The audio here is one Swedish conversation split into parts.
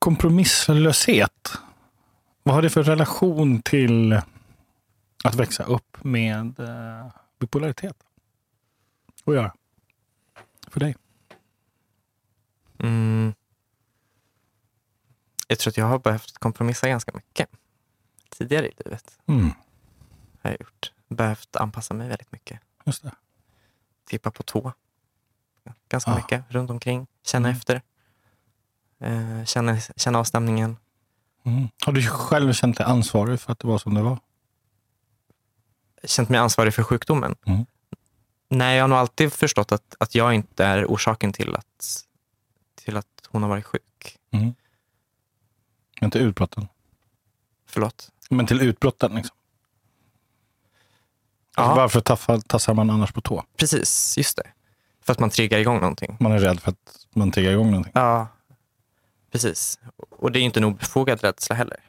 kompromisslöshet. Vad har det för relation till att växa upp med eh, bipolaritet? Att göra? För dig? Mm. Jag tror att jag har behövt kompromissa ganska mycket tidigare i livet. Mm, Har jag gjort. Behövt anpassa mig väldigt mycket. just det. Tippa på tå. Ganska Ah. mycket runt omkring. Känna Mm. efter. Eh, känna, känna av stämningen. Mm. Har du själv känt dig ansvarig för att det var som det var? Känt mig ansvarig för sjukdomen. Mm. Nej, jag har nog alltid förstått att, att jag inte är orsaken till att, till att hon har varit sjuk. Mm. Men till utbrotten? Förlåt. Men till utbrotten liksom? Ja, Alltså, varför taffar, tassar man annars på tå? precis. Just det. För att man triggar igång någonting. Man är rädd för att man triggar igång någonting. Ja, precis. Och det är inte en obefogad rädsla heller.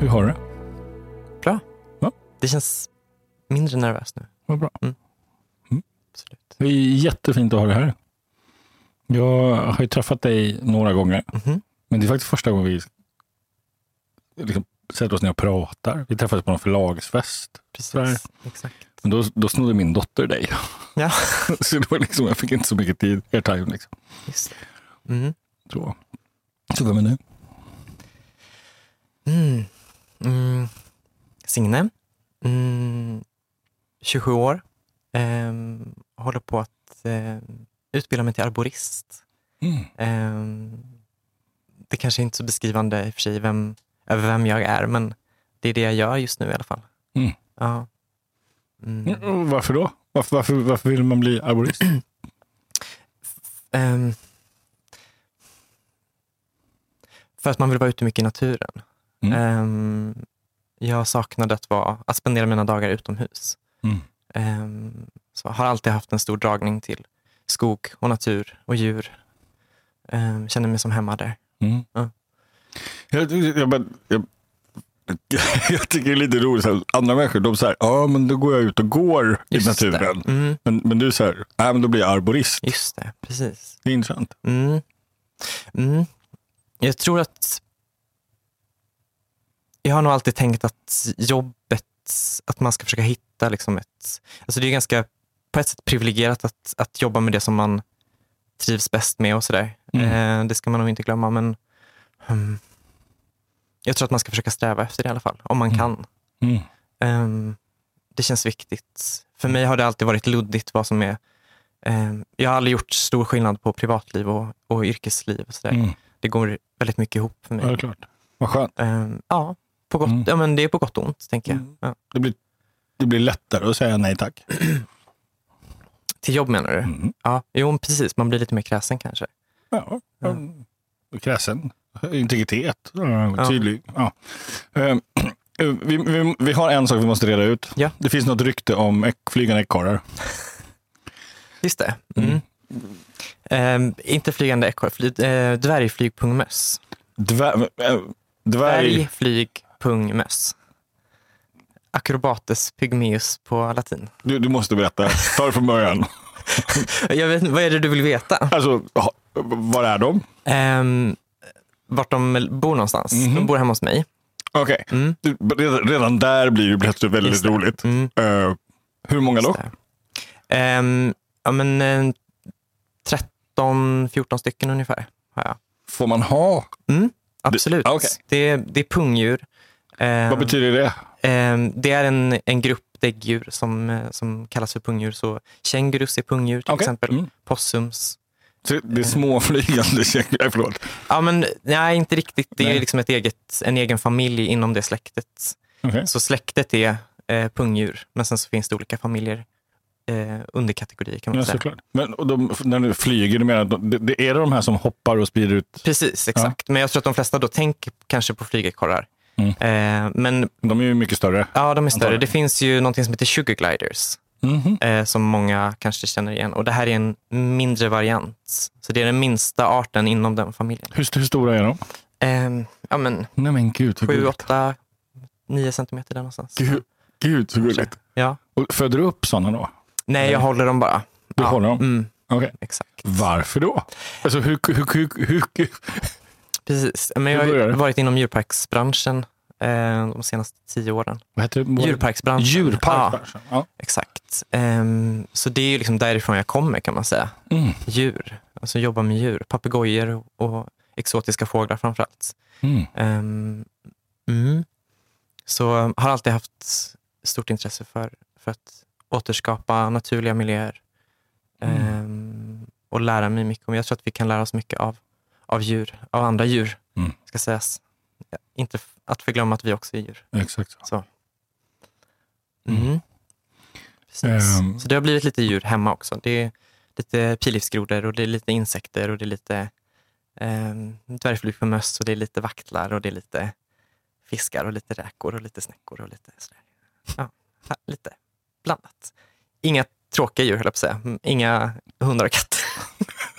Hur har du det? Bra. Ja. Det känns mindre nervöst nu. Vad bra. Absolut. Det är jättefint att ha dig här. Jag har ju träffat dig några gånger, Mhm. men det är faktiskt första gången vi liksom sätter oss ner och pratar. Vi träffades på någon förlagsfest. Precis. Exakt. Men då, då snodde min dotter dig. Ja, Så det var liksom, jag fick inte så mycket tid, airtime. Liksom. just. Mm. Så. så vem är du? Mm. Mm. Signe. Mm. 27 år. Ehm, håller på att ehm, utbilda mig till arborist. Mm. Ehm, det kanske inte är så beskrivande i och för sig vem, över vem jag är, men det är det jag gör just nu i alla fall. Mm. Ja. Mm. Varför då? Varför, varför, varför vill man bli arborist? Ehm, för att man vill vara ute mycket i naturen. Mm. Ehm, jag saknade att, vara, att spendera mina dagar utomhus. Mm. Ehm, så har alltid haft en stor dragning till skog och natur och djur. Um, känner mig som hemma där. Mm. Ja. Jag, jag, jag, jag tycker det är lite roligt, så här, andra människor de säger ja men då går jag ut och går i Just det. naturen. Mm, Men, men du säger, nej men då blir jag arborist. just det, precis. Det är intressant. Mm. Mm. Jag tror att jag har nog alltid tänkt att jobbet, att man ska försöka hitta liksom ett... Alltså det är ganska på ett sätt privilegierat att, att jobba med det som man trivs bäst med och sådär. Mm. Eh, det ska man nog inte glömma, men hmm, jag tror att man ska försöka sträva efter det i alla fall, om man Mm. kan. Mm. Ehm, det känns viktigt. För mig har det alltid varit luddigt vad som är... ehm, jag har aldrig gjort stor skillnad på privatliv och, och yrkesliv. Och sådär. Mm. Det går väldigt mycket ihop för Ja, det är mig. klart. Vad skönt. Ehm, ja, på gott, Mm. ja, men det är på gott och ont, tänker jag. Mm. Ja. Det blir, det blir lättare att säga nej tack. Till jobb menar du? Mm. Ja, jo, precis. Man blir lite mer kräsen kanske. Ja, Ja. mm. Kräsen. Integritet. Ja, Ja. Tydlig. Ja. Ehm, Vi, vi, vi har en sak vi måste reda ut. Ja. Det finns något rykte om äck, flygande ekorrar. Just det. Mm. Ehm, inte flygande ekorre, fly, eh, dvärgflygpungmöss. Dvär, äh, dvärg... Dvärgflygpungmöss. Acrobates pygmeus på latin. Du, du måste berätta. Ta det från början. Jag vet, vad är det du vill veta? Alltså, var är de? Um, vart de bor någonstans? Mhm. De bor hemma hos mig. Okej, Mm. Du, redan, där blir det plötsligt väldigt roligt. Mm. Eh, hur många då? Just det. Ehm, ja, men eh, 13-14 stycken ungefär har jag. Får man ha? Mm, absolut. Det- okej. det, det är pungdjur. Ehm, Vad betyder det? ehm, det är en, en grupp däggdjur som, eh, som kallas för pungdjur. Så kängurus är pungdjur till Okej. exempel. Mm. Possums. Så det är småflygande kängurur. Nej, förlåt. Ja, men nej, inte riktigt. Det Nej. är liksom ett eget, en egen familj inom det släktet. Okej. Så släktet är eh, pungdjur, men sen så finns det olika familjer, eh, underkategorier kan man Ja, säga. såklart. Men och de, när du flyger, du menar det, det är de här som hoppar och sprider ut? Precis, exakt. Men jag tror att de flesta då tänker kanske på flygekorrar. Mm. Eh, men De är ju mycket större. ja, de är större. Det finns ju någonting som heter sugar gliders. Mhm. eh, som många kanske känner igen. Och det här är en mindre variant. Så det är den minsta arten inom den familjen. Hur, hur stora är de? Eh, ja, men Nej men gud, 7, gulligt. 8, 9 centimeter där någonstans. Gud, gud så gulligt. Ja. Och föder du upp sådana då? Nej, jag håller dem bara. Du ja. håller dem? Mm, Okej. exakt. Varför då? Alltså hur, hur, hur, hur Precis. Men jag har varit inom djurparksbranschen eh, de senaste tio åren. vad heter det? Djurparksbranschen. Ja, Djurparksbranschen. Ja. exakt. Ehm, så det är ju liksom därifrån jag kommer kan man säga. Mm. Djur, alltså jobba med djur. Papegojor och, exotiska fåglar framförallt. Mm. Um, mm. Så um, har alltid haft stort intresse för, för att återskapa naturliga miljöer. Mm. Ehm, och lära mig mycket om. Jag tror att vi kan lära oss mycket av, av djur, av andra djur. Mm. Ska sägas. Inte att förglömma att vi också är djur. Exakt så. Så. Mm. Mm. Precis. Ehm. Så det har blivit lite djur hemma också. Det är lite pilgiftsgrodor och det är lite insekter och det är lite um, dvärgflugmöss och det är lite vaktlar och det är lite fiskar och lite räkor och lite snäckor och lite sådär. Ja, lite blandat. Inga tråkiga djur höll jag på att säga. Mm, Inga hundar och katter.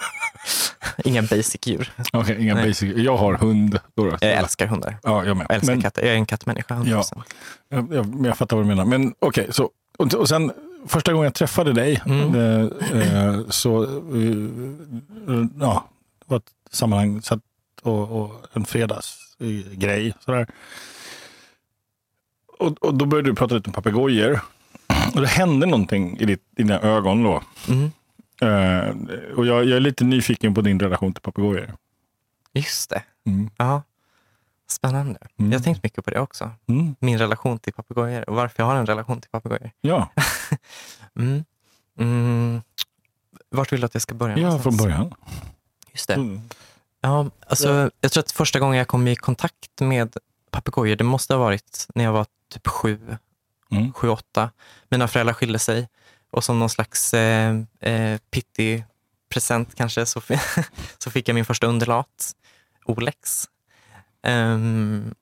Inga basic djur. Okej, inga Nej. basic. Jag har hund. Då. Jag älskar hundar. Ja, jag med. Jag älskar Men, katter. Jag är en kattmänniska. 100%. jag, jag, jag fattar vad du menar. Men okej, så och, och sen första gången jag träffade dig Mm. eh, eh, så eh, ja, det var ett sammanhang satt och, och en fredagsgrej. Sådär. Och, och då började du prata lite om papegojor. Och det hände någonting i, ditt, i dina ögon då. Mm. Eh, och jag, jag är lite nyfiken på din relation till papegojor. Just det. Mm. Ja. Spännande. Mm. Jag har tänkt mycket på det också. Mm. Min relation till papegojor och varför jag har en relation till papegojor. Ja, Mm. Mm. Vart vill du att jag ska börja? ja, någonstans? från början. Just det. Mm. Ja, alltså, Jag tror att första gången jag kom i kontakt med papegojor, det måste ha varit när jag var typ sju, Mm. sju, åtta. Mina föräldrar skilde sig och som någon slags eh, eh, pittig present kanske så, så fick jag min första underlat, Olex. Ehm,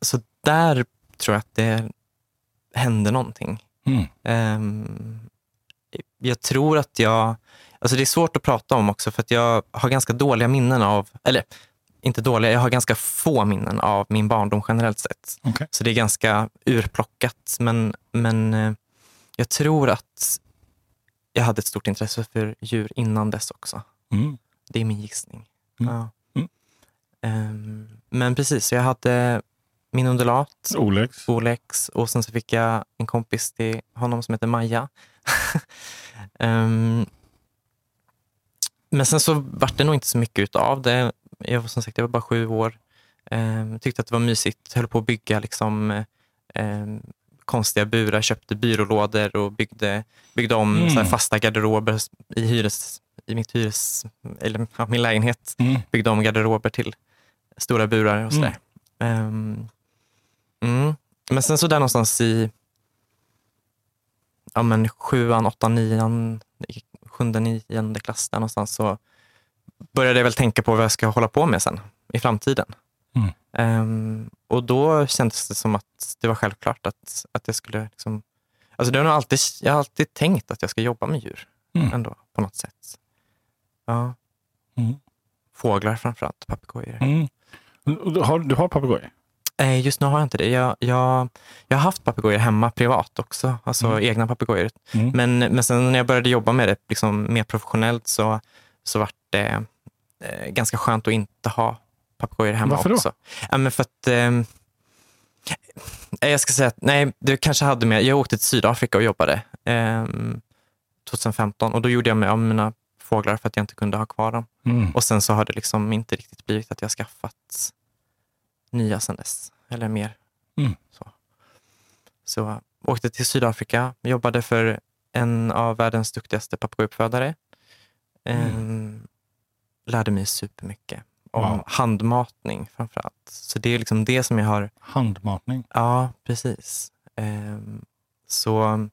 så där tror jag att det hände någonting. Mm. Ehm, jag tror att jag... Alltså det är svårt att prata om också för att jag har ganska dåliga minnen av, eller inte dåliga, jag har ganska få minnen av min barndom generellt sett. Okej. Så det är ganska urplockat. Men, men eh, jag tror att jag hade ett stort intresse för djur innan dess också. Mm. Det är min gissning. Mm. Ja. Ehm, men precis, jag hade min undulat, Olex. Olex och sen så fick jag en kompis till honom som heter Maja. Ehm, men sen så vart det nog inte så mycket utav det. Jag var som sagt jag var bara sju år. Um, tyckte att det var mysigt. Höll på att bygga liksom, em, konstiga burar, köpte byrålådor och byggde, byggde om Mm. så fasta garderober i, hyres, i mitt hyres, eller, ja, min lägenhet. Mm. Byggde om garderober till stora burar och sådär. Mm. Men sen så där någonstans i ja, men sjuan, åttan, nian, sjunde, nionde klass där någonstans så började jag väl tänka på vad jag ska hålla på med sen i framtiden. Ehm, och då kändes det som att det var självklart att, att jag skulle liksom, alltså det har alltid, jag har alltid tänkt att jag ska jobba med djur Mm. ändå på något sätt. Ja. Mm. Fåglar framförallt, papegojor. Mm. Du har, du har papegojor? Eh, Just nu har jag inte det. Jag, jag, jag har haft papegojor hemma privat också, alltså Mm. egna papegojor. Mm. Men, men sen när jag började jobba med det liksom mer professionellt så, så var det eh, ganska skönt att inte ha papegojor hemma Varför då? också. Ja, men för att, ehm, eh, jag ska säga att nej, det kanske hade med, jag åkte till Sydafrika och jobbade ehm, 2015 och då gjorde jag mig av med mina fåglar för att jag inte kunde ha kvar dem. Mm. Och sen så har det liksom inte riktigt blivit att jag skaffat nya sen dess. Eller mer. Mm. Så. så åkte till Sydafrika, jobbade för en av världens duktigaste papegojouppfödare. Ehm, lärde mig supermycket om Wow. handmatning framför allt. Så det är liksom det som jag har Handmatning. Ja, precis. Ehm, så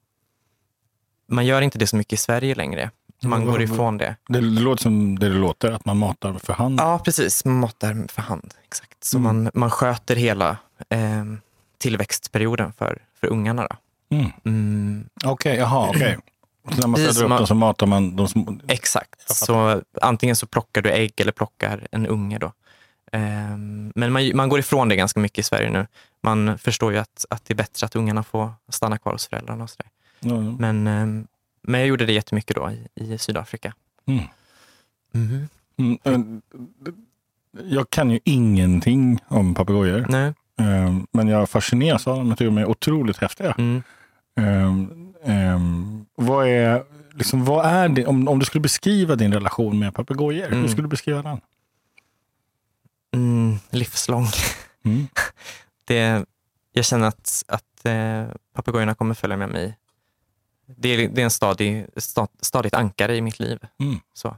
man gör inte det så mycket i Sverige längre. Man går ifrån det. Det, låter som det det låter, att man matar för hand. Ja, precis. Man matar för hand. Exakt. Så Mm. man, man sköter hela ehm, tillväxtperioden för, för ungarna. Då. Mm. Mm, Okej, jaha, okej. Så när man föder upp man- dem så matar man de små... exakt. Så antingen så plockar du ägg eller plockar en unge. Då. Ehm, men man, man går ifrån det ganska mycket i Sverige nu. Man förstår ju att, att det är bättre att ungarna får stanna kvar hos föräldrarna. Och så där. Ja, Men, ehm, men jag gjorde det jättemycket då i, i Sydafrika. Mm. Mhm. Mm, eh, Jag kan ju ingenting om papegojor, Nej. eh, men jag fascineras av dem. Jag tycker de är otroligt häftiga. Mm. Um, um, vad är, liksom, vad är det, om, om du skulle beskriva din relation med papegojor, hur Mm. skulle du beskriva den? Mm, livslång. Mm. Det, jag känner att, att eh, papegojorna kommer följa med mig. Det är, det är en stadig, sta, stadigt ankare i mitt liv. Mm. Så.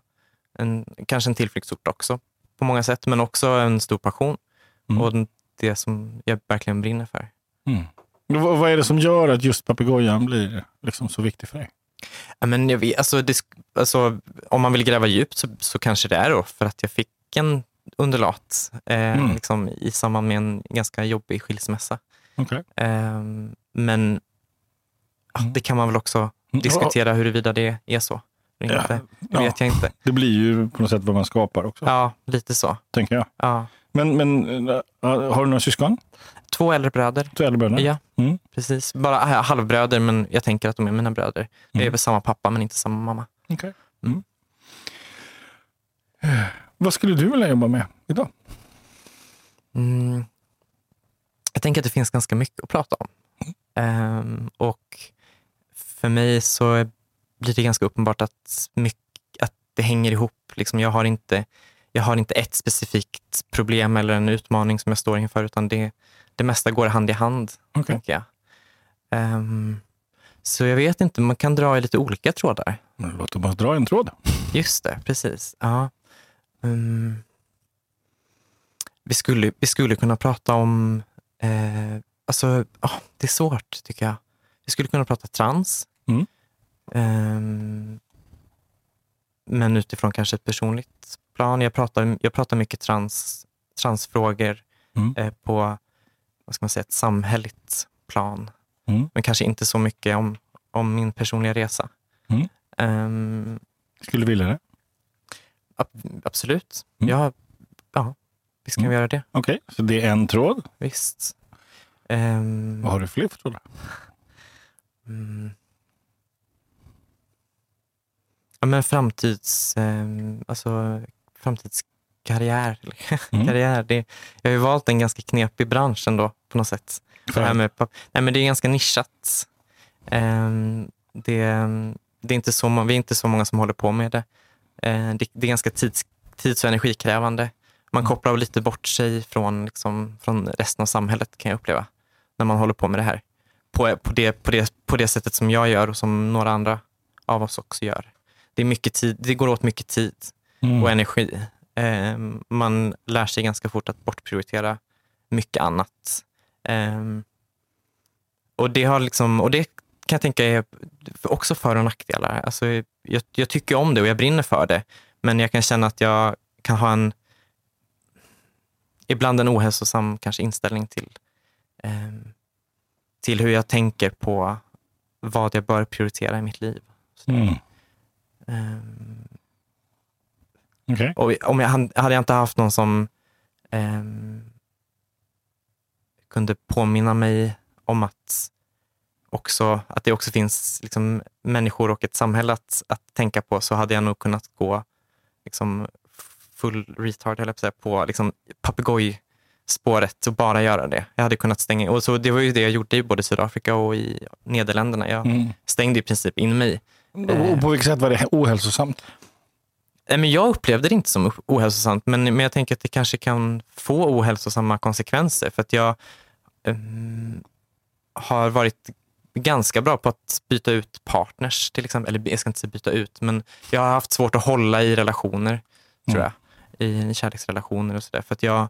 En, kanske en tillflyktsort också på många sätt, men också en stor passion. Mm. Och det som jag verkligen brinner för. Mm. Vad, är det som gör att just papegojan blir liksom så viktig för dig? Ja, men jag vet, alltså, det, alltså, om man vill gräva djupt så, så kanske det är då för att jag fick en undulat eh, Mm. liksom, i samband med en ganska jobbig skilsmässa. Okay. Ehm, men ja, Mm. det kan man väl också diskutera huruvida det är så. eller Ja, Inte. Det vet jag inte. Det blir ju på något sätt vad man skapar också, Ja, lite så. tänker jag. Ja. Men, men äh, har du några syskon? Två äldre bröder. Två äldre bröder? Ja, Mm. precis. Bara ha- halvbröder, men jag tänker att de är mina bröder. Det är Mm. väl samma pappa, men inte samma mamma. Okej. Mm. Eh, Vad skulle du vilja jobba med idag? Mm. Jag tänker att det finns ganska mycket att prata om. Ehm, och för mig så blir det ganska uppenbart att, mycket, att det hänger ihop. Liksom jag, har inte, jag har inte ett specifikt problem eller en utmaning som jag står inför, utan det, det mesta går hand i hand, tänker jag. Ehm, så jag vet inte, man kan dra i lite olika trådar. Men Låt oss bara dra en tråd. Just det, precis. Ja. Mm. Vi, skulle, vi skulle kunna prata om... Eh, alltså, ah, det är svårt, tycker jag. Vi skulle kunna prata trans. Mm. Ehm, men utifrån kanske ett personligt plan. Jag pratar, jag pratar mycket trans, transfrågor Mm. eh, på vad ska man säga, ett samhälleligt plan. Mm. Men kanske inte så mycket om, om min personliga resa. Mm. Ehm, Skulle du vilja det? Ab- absolut. Mm. Ja, ja, visst kan Mm. vi göra det. Okej, så det är en tråd. Visst. Ehm, Vad har du fler för trådar? mm. Ja, men framtids... ehm, alltså, framtidskarriär. Mm. Karriär, det, jag har ju valt en ganska knepig bransch ändå på något sätt. Det, här med, nej, men det är ganska nischat. Ehm, det, det är inte så, vi är inte så många som håller på med det. Eh, det, det är ganska tids, tids och energikrävande. Man Mm. kopplar lite bort sig från, liksom, från resten av samhället kan jag uppleva när man håller på med det här. På, på, det, på, det, på det sättet som jag gör och som några andra av oss också gör. Det, är mycket tid, det går åt mycket tid Mm. och energi. Ehm, man lär sig ganska fort att bortprioritera mycket annat. Ehm, och, det har liksom, och det kan jag tänka är också för och nackdelar. Alltså, jag, jag tycker om det och jag brinner för det, men jag kan känna att jag kan ha en ibland en ohälsosam kanske inställning till, ehm, till hur jag tänker på vad jag bör prioritera i mitt liv. Så, Mm. ehm, Okej. och om jag, hade jag inte haft någon som ehm, kunde påminna mig om att, också, att det också finns liksom, människor och ett samhälle att, att tänka på så hade jag nog kunnat gå liksom, full retard, höll jag på säga, på liksom, papegojspåret och bara göra det. Jag hade kunnat stänga och så Det var ju det jag gjorde i både Sydafrika och i Nederländerna. Jag Mm. stängde i princip in mig Och på vilket sätt var det ohälsosamt? Nej, men jag upplevde det inte som ohälsosamt, men, men jag tänker att det kanske kan få ohälsosamma konsekvenser. För att jag ehm, har varit ganska bra på att byta ut partners, till exempel. Eller jag ska inte säga byta ut, men jag har haft svårt att hålla i relationer, tror Mm. jag. I kärleksrelationer och sådär. För att jag...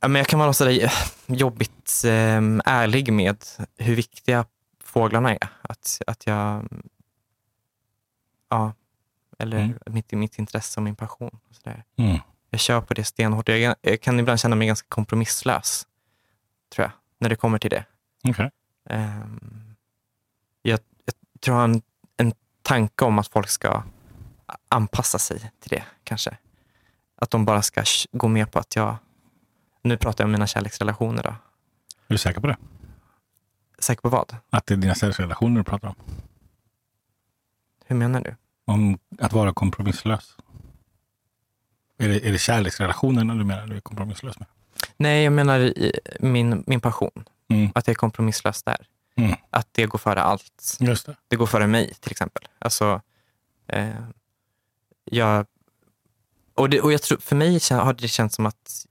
Ja, men jag kan vara sådär eh, jobbigt ehm, ärlig med hur viktiga fåglarna är. Att, att jag... Ja, eller Mm. mitt, mitt intresse och min passion. Och sådär. Mm. Jag kör på det stenhårt. Jag, jag kan ibland känna mig ganska kompromisslös, tror jag, när det kommer till det. Okej. Ehm, jag, jag tror jag har en, en tanke om att folk ska anpassa sig till det kanske. Att de bara ska gå med på att jag, nu pratar jag om mina kärleksrelationer då. Är du säker på det? Säker på vad? Att det är dina kärleksrelationer du pratar om? Hur menar du? Om att vara kompromisslös? Är det, är det kärleksrelationerna du menar du är kompromisslös med? Nej, jag menar i, min, min passion. Mm. Att jag är kompromisslös där. Mm. Att det går före allt. Just det. Det går före mig till exempel. Alltså, eh, jag, och, det, och jag tror, för mig har det känts som att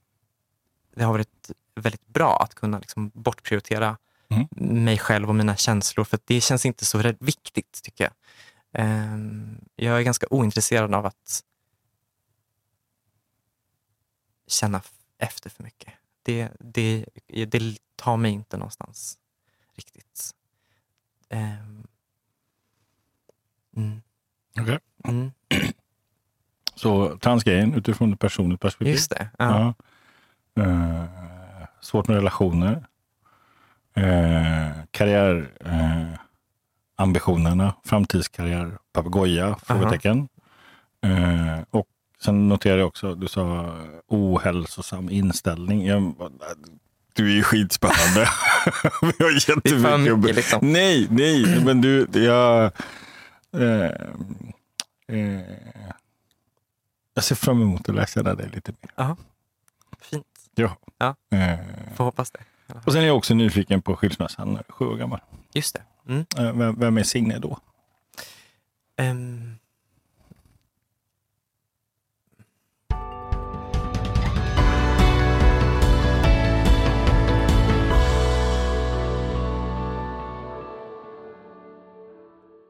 det har varit väldigt bra att kunna liksom bortprioritera Mm. mig själv och mina känslor. För det känns inte så viktigt tycker jag. Eh, jag är ganska ointresserad av att känna efter för mycket. Det, det, det tar mig inte någonstans riktigt. Ehm, mm, Okej. mm, Så transgrejen utifrån ett personligt perspektiv. just det. Ja. Ja. Eh, svårt med relationer. Uh, karriär, eh, ambitionerna, framtidskarriär, papegoja, frågetecken. Eh, och sen noterade jag också, du sa ohälsosam inställning. Jag, du är ju skitspännande. Vi har jättemycket. mycket liksom. Nej, nej, men du, jag... Eh, eh, jag ser fram emot att lära känna dig lite mer. Fint. Ja. Ja. Eh, Får hoppas det. och sen är jag också nyfiken på skilsmässan sju år gammal. Just det. Mm. Eh, vem, vem är Signe då? Ehm,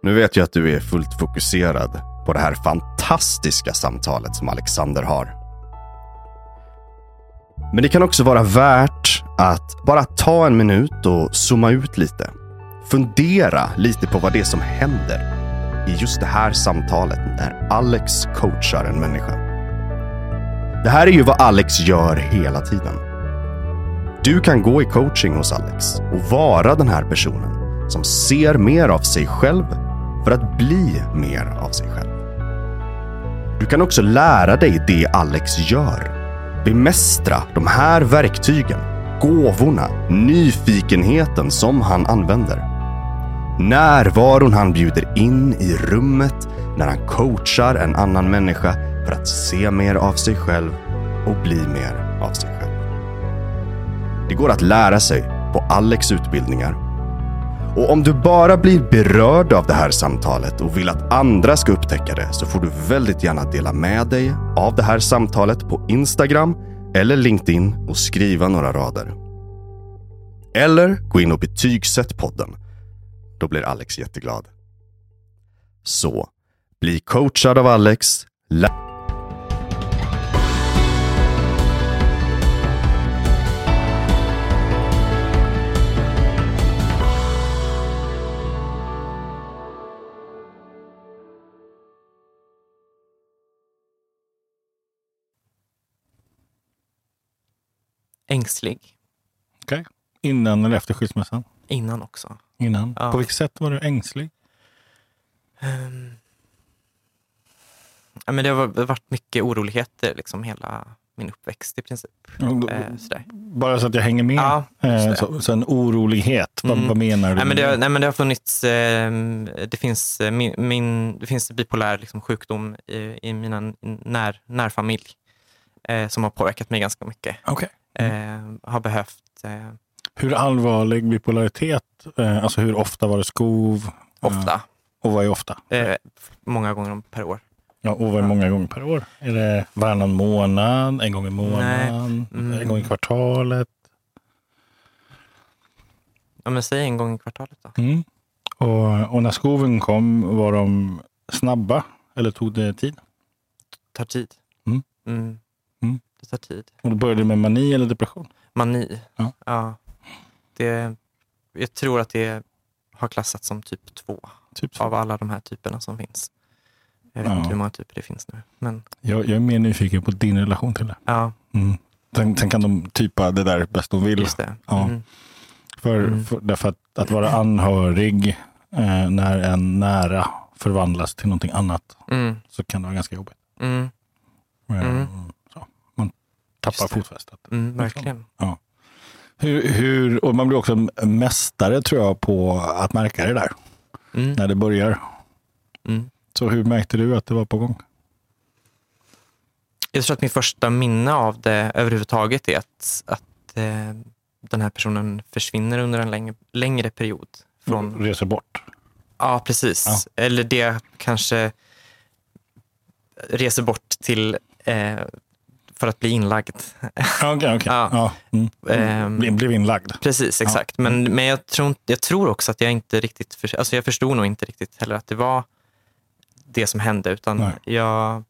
Nu vet jag att du är fullt fokuserad på det här fantastiska samtalet som Alexander har. Men det kan också vara värt att bara ta en minut och zooma ut lite. Fundera lite på vad det är som händer i just det här samtalet när Alex coachar en människa. Det här är ju vad Alex gör hela tiden. Du kan gå i coaching hos Alex och vara den här personen som ser mer av sig själv för att bli mer av sig själv. Du kan också lära dig det Alex gör. Bemästra de här verktygen, gåvorna, nyfikenheten som han använder. Närvaron han bjuder in i rummet när han coachar en annan människa för att se mer av sig själv och bli mer av sig själv. Det går att lära sig på Alex utbildningar och om du bara blir berörd av det här samtalet och vill att andra ska upptäcka det så får du väldigt gärna dela med dig av det här samtalet på Instagram eller LinkedIn och skriva några rader. Eller gå in och betygsätt podden. Då blir Alex jätteglad. Så, bli coachad av Alex. Lä- ängslig. Innan eller efter skilsmässan? Innan också. Innan. Ja. På vilket sätt var du ängslig? Ehm, ja, men det har varit mycket oroligheter liksom hela min uppväxt i princip. Eh. Bara så att jag hänger med. Ja, eh, så, så en orolighet, vad, Mm. vad menar du? Nej, men det, har- nej, men det har funnits, eh, det finns, eh, min, min, det finns bipolär liksom, sjukdom i, i mina när, närfamilj eh, som har påverkat mig ganska mycket. Okej. Eh, har behövt, eh, Hur allvarlig bipolaritet? Eh, alltså hur ofta var det skov? ofta, Eh, och vad är ofta? eh, många gånger per år. Ja, och vad är Ja. många gånger per år? Är det varannan månad, en gång i månaden, Mm. en gång i kvartalet? Ja, men säg en gång i kvartalet då. Mm. Och, och när skoven kom, var de snabba eller tog det tid? tar tid. Mm. Mm. Mm. Det tar tid. Och då började det med mani eller depression? Mani. Ja. Det, jag tror att det har klassats som typ två Typ av alla de här typerna som finns. Jag vet Ja. inte hur många typer det finns nu. Men Jag, jag är mer nyfiken på din relation till det. ja, Mm. Sen, sen kan de typa det där bäst de vill. just det. Ja. Mm. För, Mm. för, därför att, att vara anhörig eh, när en nära förvandlas till någonting annat Mm. så kan det vara ganska jobbigt. Mm. Mm. Så. Man tappar fotfästet. Mm. Verkligen. Hur, hur, och man blir också mästare tror jag på att märka det där Mm. när det börjar. Mm. Så hur märkte du att det var på gång? Jag tror att mitt första minne av det överhuvudtaget är att, att eh, den här personen försvinner under en längre, längre period. Från, Reser bort. ja, precis. Eller det kanske reser bort till eh, för att bli inlagd. Okej, okej. Ja. Ja. Mm. Ehm. Blev, blev inlagd. Precis, exakt. Men, men jag, tror, jag tror också att jag inte riktigt, för, alltså jag förstod nog inte riktigt heller att det var det som hände. Utan Nej. jag,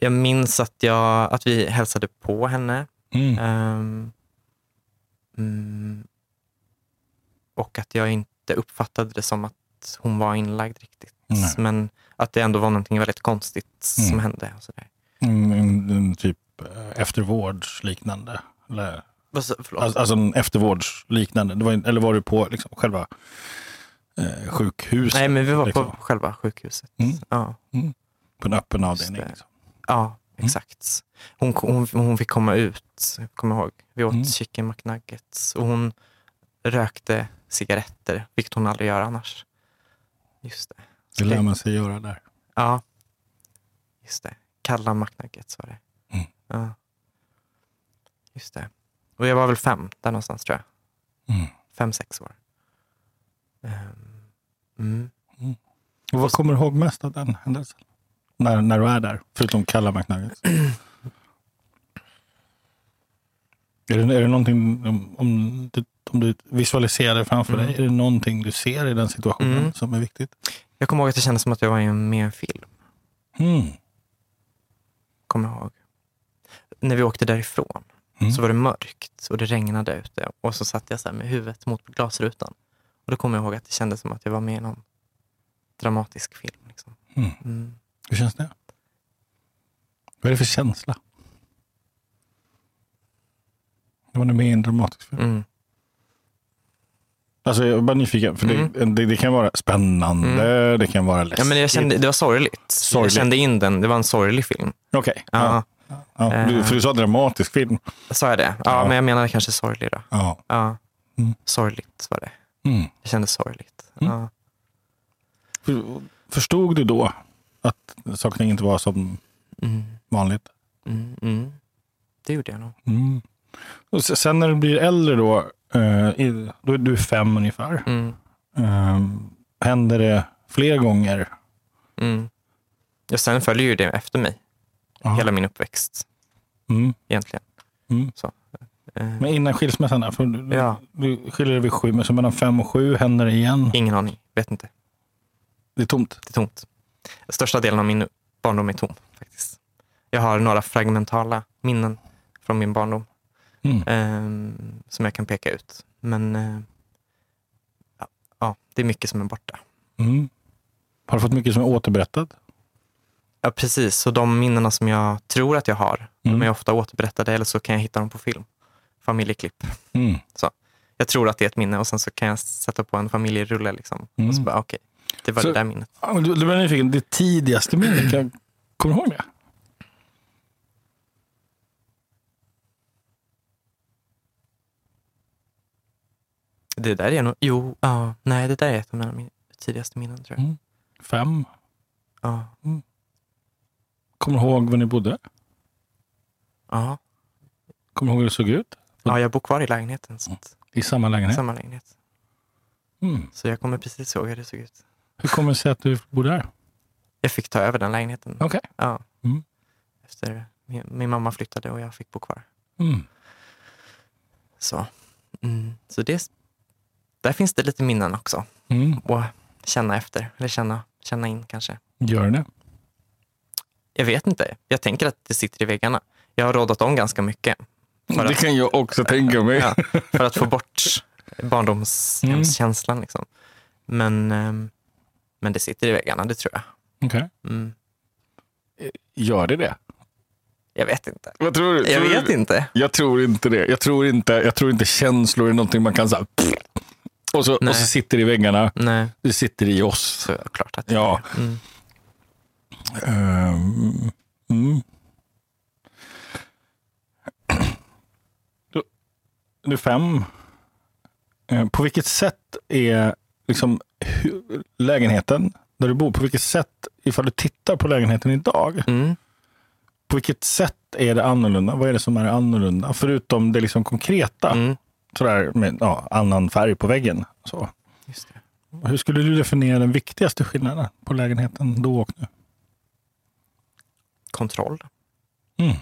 jag minns att, jag, att vi hälsade på henne. Mm. Mm, och att jag inte uppfattade det som att hon var inlagd riktigt. Nej. Men att det ändå var någonting väldigt konstigt som Mm. hände. Och sådär. En, en, en typ eh, eftervårdsliknande. Eller, alltså, alltså en eftervårdsliknande. Det var, eller var du på liksom, själva eh, sjukhuset? Nej, men vi var liksom, på själva sjukhuset. Mm. Ja. på en öppen avdelning? Liksom. Ja, exakt. Hon, hon, hon fick komma ut, kommer ihåg. Vi åt Mm. chicken McNuggets och hon rökte cigaretter, vilket hon aldrig gör annars. Just det. Det lär man sig göra där. Ja, just det. Kalla McNuggets var det. Mm. Ja. Just det. Och jag var väl fem, där någonstans tror jag. Mm. Fem, sex år. Ehm, mm. Och vad kommer du ihåg mest av den händelsen? När, när du är där, förutom kalla McNuggets? är, det, är det någonting, om, om, du, om du visualiserar det framför Mm. dig, är det någonting du ser i den situationen Mm. som är viktigt? Jag kommer ihåg att det kändes som att jag var i- med i en film. Mm. Kommer jag ihåg. När vi åkte därifrån Mm. så var det mörkt och det regnade ute och så satt jag så här med huvudet mot glasrutan. Och då kommer jag ihåg att det kändes som att jag var med i någon dramatisk film. Liksom. Mm. Mm. Hur känns det? Vad är det för känsla? När man är med i en dramatisk film. Mm. Alltså jag är bara nyfiken, för Mm. det, det, det kan vara spännande, det kan vara Ja, läskigt. men jag kände, det var sorgligt. Sorgligt. Jag kände in den. Det var en sorglig film. Okej. Ja. Ja. Ja. Du, för du sa dramatisk film. Sa jag det? Ja, Ja. men jag menade kanske sorglig då. Ja. Ja. Mm. Sorgligt var det. Mm. Det kändes sorgligt. Mm. Ja. För- Förstod du då att saker inte var som Mm. vanligt? Mm. Mm. Det gjorde jag nog. Mm. Och se- sen när du blir äldre då, i- då är du fem ungefär. Mm. Eh, händer det fler gånger? Mm. Och sen följer ju det efter mig, Ja. hela min uppväxt Mm. egentligen. Mm. Så. Eh, Men innan skilsmässan, där, för du, Ja. du skiljer dig vid sju, men så mellan fem och sju händer det igen. Ingen aning, vet inte. Det är tomt. Det är tomt. Största delen av min barndom är tom faktiskt. Jag har några fragmentala minnen från min barndom Mm. ehm, som jag kan peka ut. Men eh, ja, ja, det är mycket som är borta. Mm. Har du fått mycket som är återberättat? Ja, precis. Så de minnena som jag tror att jag har, Mm. de är ofta återberättade eller så kan jag hitta dem på film. Familjeklipp. Mm. Jag tror att det är ett minne och sen så kan jag sätta på en familjerulle. Liksom. Mm. Och så bara, okej, det var Så- det där minnet. Du, du blir nyfiken, det tidigaste minnet, kan- kommer du ihåg det? Det där är nog, jo, ja, nej, det där är ett av mina min- tidigaste minnen tror jag. Mm. Fem? Ja, Kommer du ihåg var ni bodde? ja. Kommer du ihåg hur det såg ut? ja, jag bor kvar i lägenheten. Så att, I samma lägenhet? Samma lägenhet. Mm. Så jag kommer precis ihåg hur det såg ut. Hur kommer det sig att du bor där? Jag fick ta över den lägenheten. Okej. Ja. Mm. Efter min, min mamma flyttade och jag fick bo kvar. Mm. Så, mm. så det, där finns det lite minnen också. Mm. Och känna efter, eller känna, känna in kanske. Gör det? Jag vet inte. Jag tänker att det sitter i väggarna. Jag har rådat om ganska mycket. Det att, kan jag också tänka mig. ja, för att få bort barndomshemskänslan. Liksom. Men, ehm, men det sitter i väggarna, det tror jag. Okej. Mm. Gör det det? Jag vet inte. Vad tror du? Jag Tror vet du? inte. Jag tror inte det. Jag tror inte, jag tror inte känslor är någonting man kan säga. Och så, och så sitter det i väggarna. Nej, Det sitter i oss. så är det klart att Ja. Mm. Ehm, mm. Nu fem. Eh, På vilket sätt är liksom, lägenheten där du bor, på vilket sätt, ifall du tittar på lägenheten idag, Mm. på vilket sätt är det annorlunda? Vad är det som är annorlunda? Förutom det liksom konkreta, Mm. Sådär med ja, annan färg på väggen. Så. Hur skulle du definiera den viktigaste skillnaden på lägenheten då och nu? Kontroll. Mm.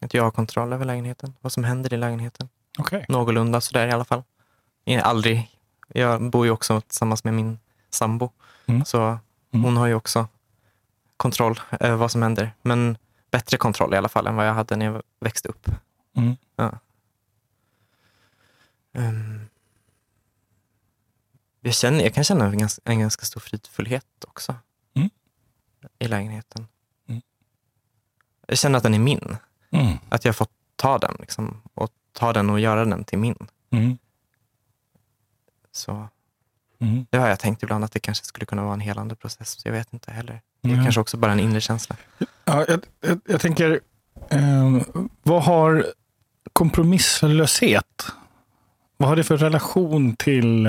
Att jag har kontroll över lägenheten. Vad som händer i lägenheten. Okej. Någorlunda sådär i alla fall. Jag aldrig. Jag bor ju också tillsammans med min sambo. Mm. Så Mm. hon har ju också kontroll över vad som händer. Men bättre kontroll i alla fall än vad jag hade när jag växte upp. Mm. Ehm, jag, känner, jag kan känna en ganska, en ganska stor fridfullhet också Mm. i lägenheten. Mm. Jag känner att den är min. Mm. Att jag har fått ta den liksom, och ta den och göra den till min. Mm. Så Mm. det har jag tänkt ibland att det kanske skulle kunna vara en helande process. Jag vet inte heller. Det är kanske också bara en inre känsla. Ja, jag, jag, jag tänker, eh, vad har kompromisslöshet, vad har det för relation till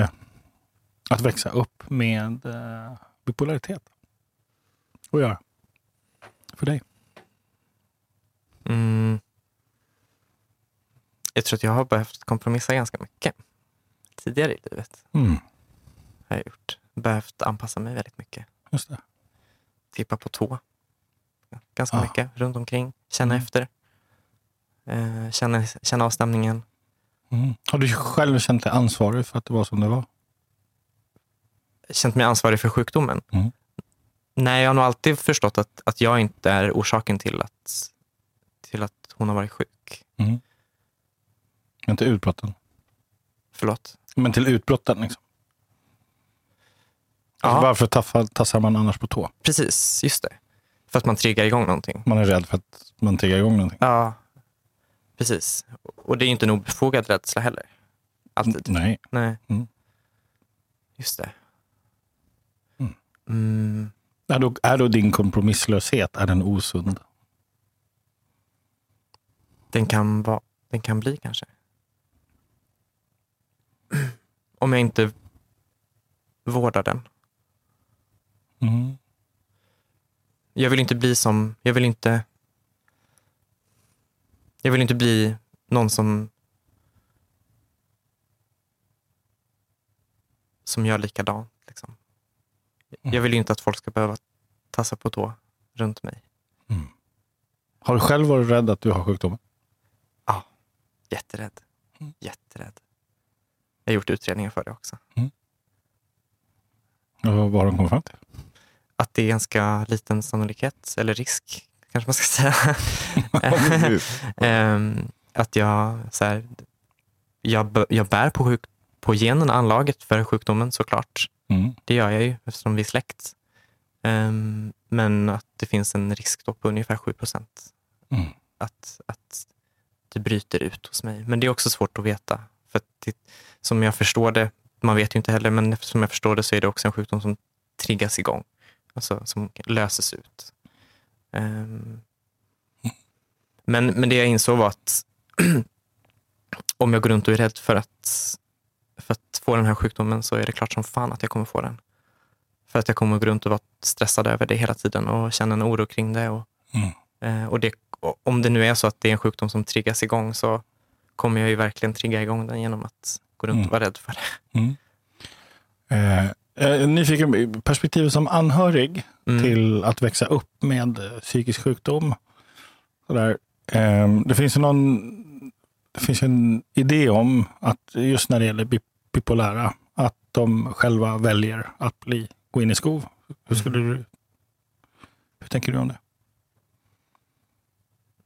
att växa upp med eh, bipolaritet att göra? För dig? Mm. Jag tror att jag har behövt kompromissa ganska mycket tidigare i livet. Mm. Har jag gjort. Behövt anpassa mig väldigt mycket. Just det. Tippa på tå. Ganska Ah. mycket runt omkring. Känna Mm. efter. Eh, känna, känna av stämningen. Mm. Har du själv känt dig ansvarig för att det var som det var? Känt mig ansvarig för sjukdomen. Mm. Nej, jag har nog alltid förstått att, att jag inte är orsaken till att, till att hon har varit sjuk. Mm. Men till utbrotten? Förlåt. Men till utbrotten liksom? Alltså, Ja, varför taffar, tassar man annars på tå? precis. Just det. För att man triggar igång någonting. Man är rädd för att man triggar igång någonting. Ja, precis. Och det är ju inte en obefogad rädsla heller. Alltid. Nej. Nej. Mm. Just det. Mm. Mm. Är då, är då din kompromisslöshet, är den osund? Den, kan vara, den kan bli kanske. Om jag inte vårdar den. Mm. Jag vill inte bli som, jag vill inte jag vill inte bli någon som som gör likadant. Liksom. Jag vill ju inte att folk ska behöva tassa på tå runt mig. Har du själv varit rädd att du har sjukdomen? Jätterädd. Mm. Jätterädd. Jag har gjort utredningar för det också. Och vad har de kommit fram till? Att det är ganska liten sannolikhet, eller risk kanske man ska säga. Ehm, att jag, så här, jag, jag bär på, sjuk, på generna, anlaget för sjukdomen såklart. Mm. Det gör jag ju eftersom vi är släkt. Ehm, men att det finns en risk då på ungefär 7 procent. Mm. Att, att det bryter ut hos mig. Men det är också svårt att veta. För att det, som jag förstår det, man vet ju inte heller, men eftersom jag förstår det så är det också en sjukdom som triggas igång. Alltså som löses ut. Ehm, men, men det jag insåg var att om jag går runt och är rädd för att, för att få den här sjukdomen så är det klart som fan att jag kommer få den. För att jag kommer gå runt och vara stressad över det hela tiden och känna en oro kring det. Och, Mm. eh, och det, och om det nu är så att det är en sjukdom som triggas igång så kommer jag ju verkligen trigga igång den genom att gå runt Mm. och vara rädd för det. Mm. Eh, är nyfiken, perspektivet som anhörig Mm. till att växa upp med eh, psykisk sjukdom. Sådär. Eh, det finns ju någon det finns en idé om att just när det gäller bi- bipolära, att de själva väljer att bli, gå in i skov. Hur, skulle du, hur tänker du om det?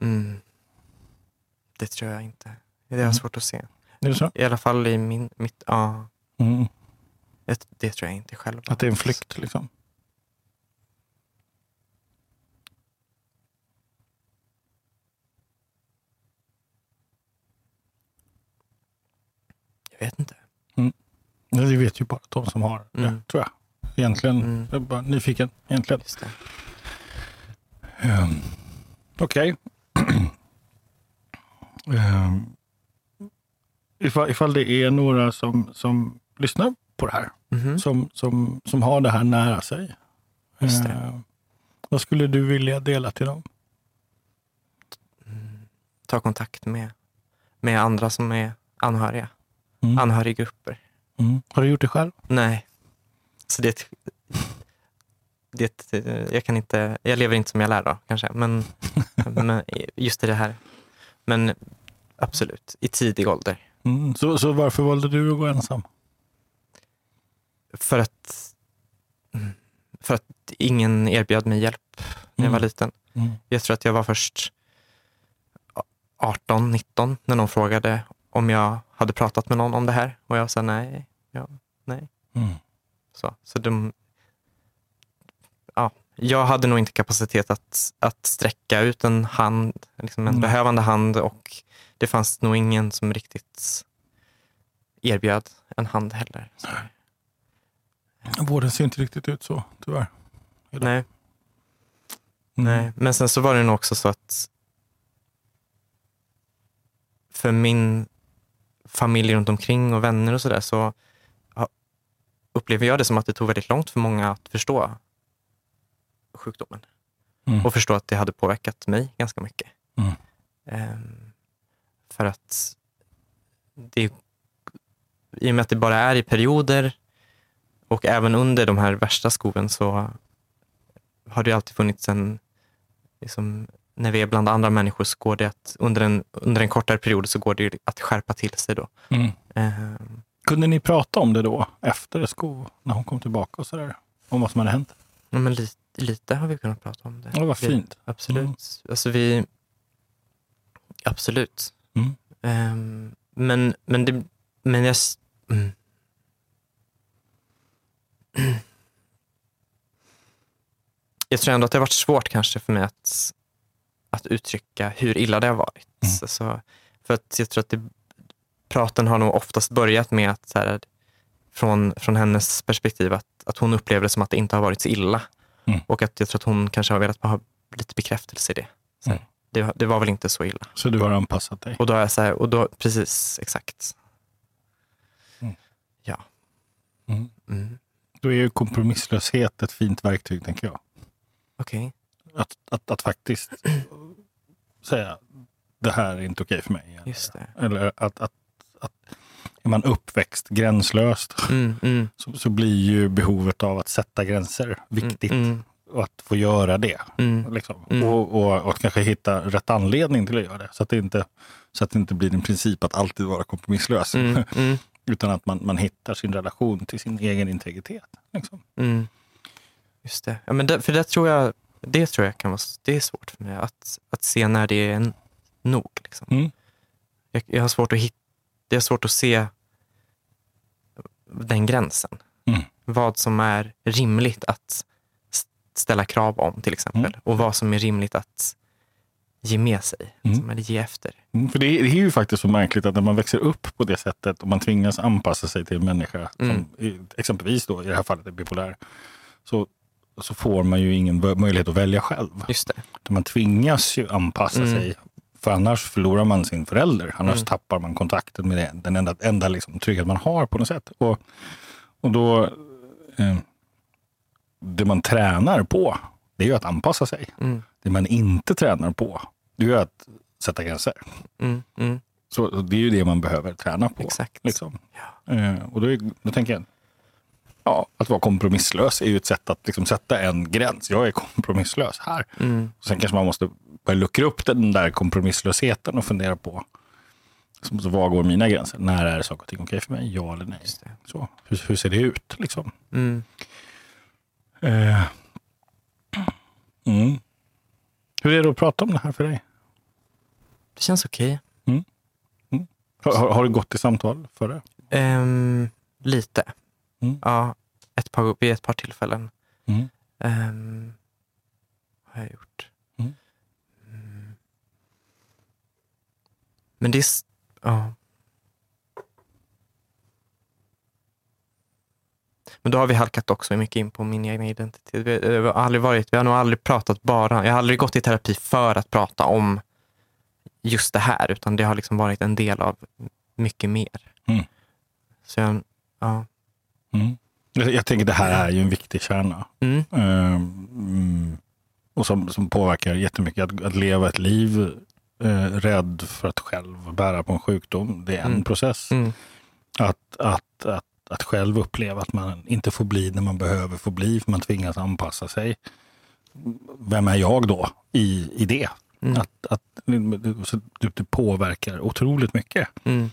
Mm. Det tror jag inte. Det jag Mm. svårt att se. Är det så? I alla fall i min, mitt, ja, Mm. Det, det tror jag inte själv. Att det är en flykt liksom? Jag vet inte. Mm. Det vet ju bara de som har det, mm. tror jag. Egentligen. Mm. Jag är bara nyfiken, egentligen. Um, Okej. Okay. um, ifall, ifall det är några som, som lyssnar på det här, Mhm. som, som, som har det här nära sig. Eh, vad skulle du vilja dela till dem? Ta kontakt med, med andra som är anhöriga. Mm. Anhöriggrupper. Mm. Har du gjort det själv? Nej. Så det, det, eh, jag kan inte, jag lever inte som jag lär då kanske, men, men just i det här. Men absolut, i tidig ålder. Mm. Så, så varför valde du att gå ensam? För att, för att ingen erbjöd mig hjälp när jag var Mm. liten. Mm. Jag tror att jag var först 18, 19 när någon frågade om jag hade pratat med någon om det här och jag sa nej. Ja, nej. Mm. Så, så de, ja, jag hade nog inte kapacitet att, att sträcka ut en hand, liksom en Mm. behövande hand och det fanns nog ingen som riktigt erbjöd en hand heller. Så, Vården ser inte riktigt ut så, tyvärr. nej, Mm. nej, men sen så var det nog också så att för min familj runt omkring och vänner och sådär så upplever jag det som att det tog väldigt långt för många att förstå sjukdomen. Mm. och förstå att det hade påverkat mig ganska mycket. Mm. Ehm, för att det, i och med att det bara är i perioder och även under de här värsta skoven så har det alltid funnits en, liksom, när vi är bland andra människor så går det att under en, under en kortare period så går det att skärpa till sig då. Mm. Ehm, Kunde ni prata om det då, efter sko, när hon kom tillbaka och sådär? Om vad som hade hänt? ja, men lite, lite har vi kunnat prata om det. Ja, vad Vi- fint. Absolut. Alltså vi... Absolut. Mm. Ehm, men, men, det, men jag... Mm. Jag tror ändå att det har varit svårt kanske för mig att, att uttrycka hur illa det har varit. Mm. Alltså, för att jag tror att det, praten har nog oftast börjat med att så här, från, från hennes perspektiv att, att hon upplever det som att det inte har varit så illa. Mm. Och att jag tror att hon kanske har velat ha lite bekräftelse i det. Så Mm. det. Det var väl inte så illa. Så du har anpassat dig? Och då är jag så här, och då, precis, exakt. Mm. Ja. Mm. Mm. Då är ju kompromisslöshet ett fint verktyg, tänker jag. Okej. Att, att, att faktiskt säga, det här är inte okej för mig. Eller, Just det. eller att, att, att är man uppväxt gränslöst Mm, mm, så, så blir ju behovet av att sätta gränser viktigt. Mm, Och att få göra det. mm, Liksom. Mm. Och, och, och kanske hitta rätt anledning till att göra det. Så att det inte, så att det inte blir en princip att alltid vara kompromisslös. Utan att man, man hittar sin relation till sin egen integritet. Liksom. mm. Just det. Ja, men det, för det tror jag, det tror jag kan vara, det är svårt för mig att, att se när det är en, nog. Liksom. Mm. Jag, jag har svårt att hitta, det är svårt att se den gränsen. Mm. Vad som är rimligt att ställa krav om till exempel. Mm. Och vad som är rimligt att ge med sig. Mm. Liksom, eller ge efter. Mm, För det är, det är ju faktiskt så märkligt att när man växer upp på det sättet och man tvingas anpassa sig till en människa Mm. som exempelvis då i det här fallet är bipolär. Så, så får man ju ingen möjlighet att välja själv. Just det. Man tvingas ju anpassa Mm. sig. För annars förlorar man sin förälder. Annars Mm. tappar man kontakten med det, den enda, enda liksom, trygghet man har på något sätt. Och, och då, eh, det man tränar på, det är ju att anpassa sig. Mm, Det man inte tränar på, det är ju att sätta gränser. mm, mm, Så det är ju det man behöver träna på. exakt. Liksom. Ja. Eh, och då, är, då tänker jag, ja, att vara kompromisslös är ju ett sätt att liksom sätta en gräns. Jag är kompromisslös här. Mm, Sen kanske man måste börja luckra upp den där kompromisslösheten och fundera på så, så vad går mina gränser? När är saker och ting okej för mig? Ja eller nej? Så, hur, hur ser det ut? Liksom? Mm. Eh, mm. Hur är det att prata om det här för dig? Det känns okej. Har, har, har du gått i samtal för det? Ehm, lite. Mm. Ja, ett par, vid ett par tillfällen Mm. ehm, har jag gjort. Mm. Mm. Men det är... Ja. Men då har vi halkat också mycket in på min egna identitet. Vi, vi, har aldrig varit, vi har nog aldrig pratat bara, jag har aldrig gått i terapi för att prata om just det här, utan det har liksom varit en del av mycket mer. Mm. Så jag, ja. Mm. Jag, tänker det här är ju en viktig kärna. Mm. Mm, och som, som påverkar jättemycket. Att, att leva ett liv eh, rädd för att själv bära på en sjukdom, det är en Mm. process. Mm. Att, att, att, att själv uppleva att man inte får bli när man behöver få bli, för man tvingas anpassa sig. Vem är jag då i, i det? Mm. Att, att, det, det påverkar otroligt mycket. Mm.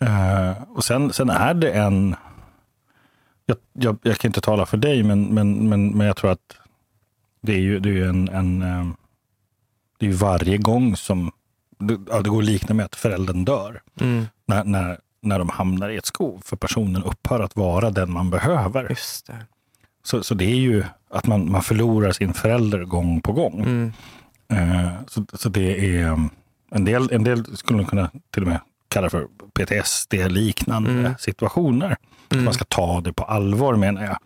Eh, och sen, sen är det en... Jag, jag, jag kan inte tala för dig, men, men, men, men jag tror att det är ju, det är ju en... en eh, det är ju varje gång som... Det, ja, det går att likna med att föräldern dör. Mm. När, när, när de hamnar i ett skov, för personen upphör att vara den man behöver. Just det. Så, så det är ju att man, man förlorar sin förälder gång på gång. Mm. Eh, så, så det är um, en del, en del skulle man kunna till och med kalla för PTSD-liknande Mm. situationer. Mm. Man ska ta det på allvar menar jag.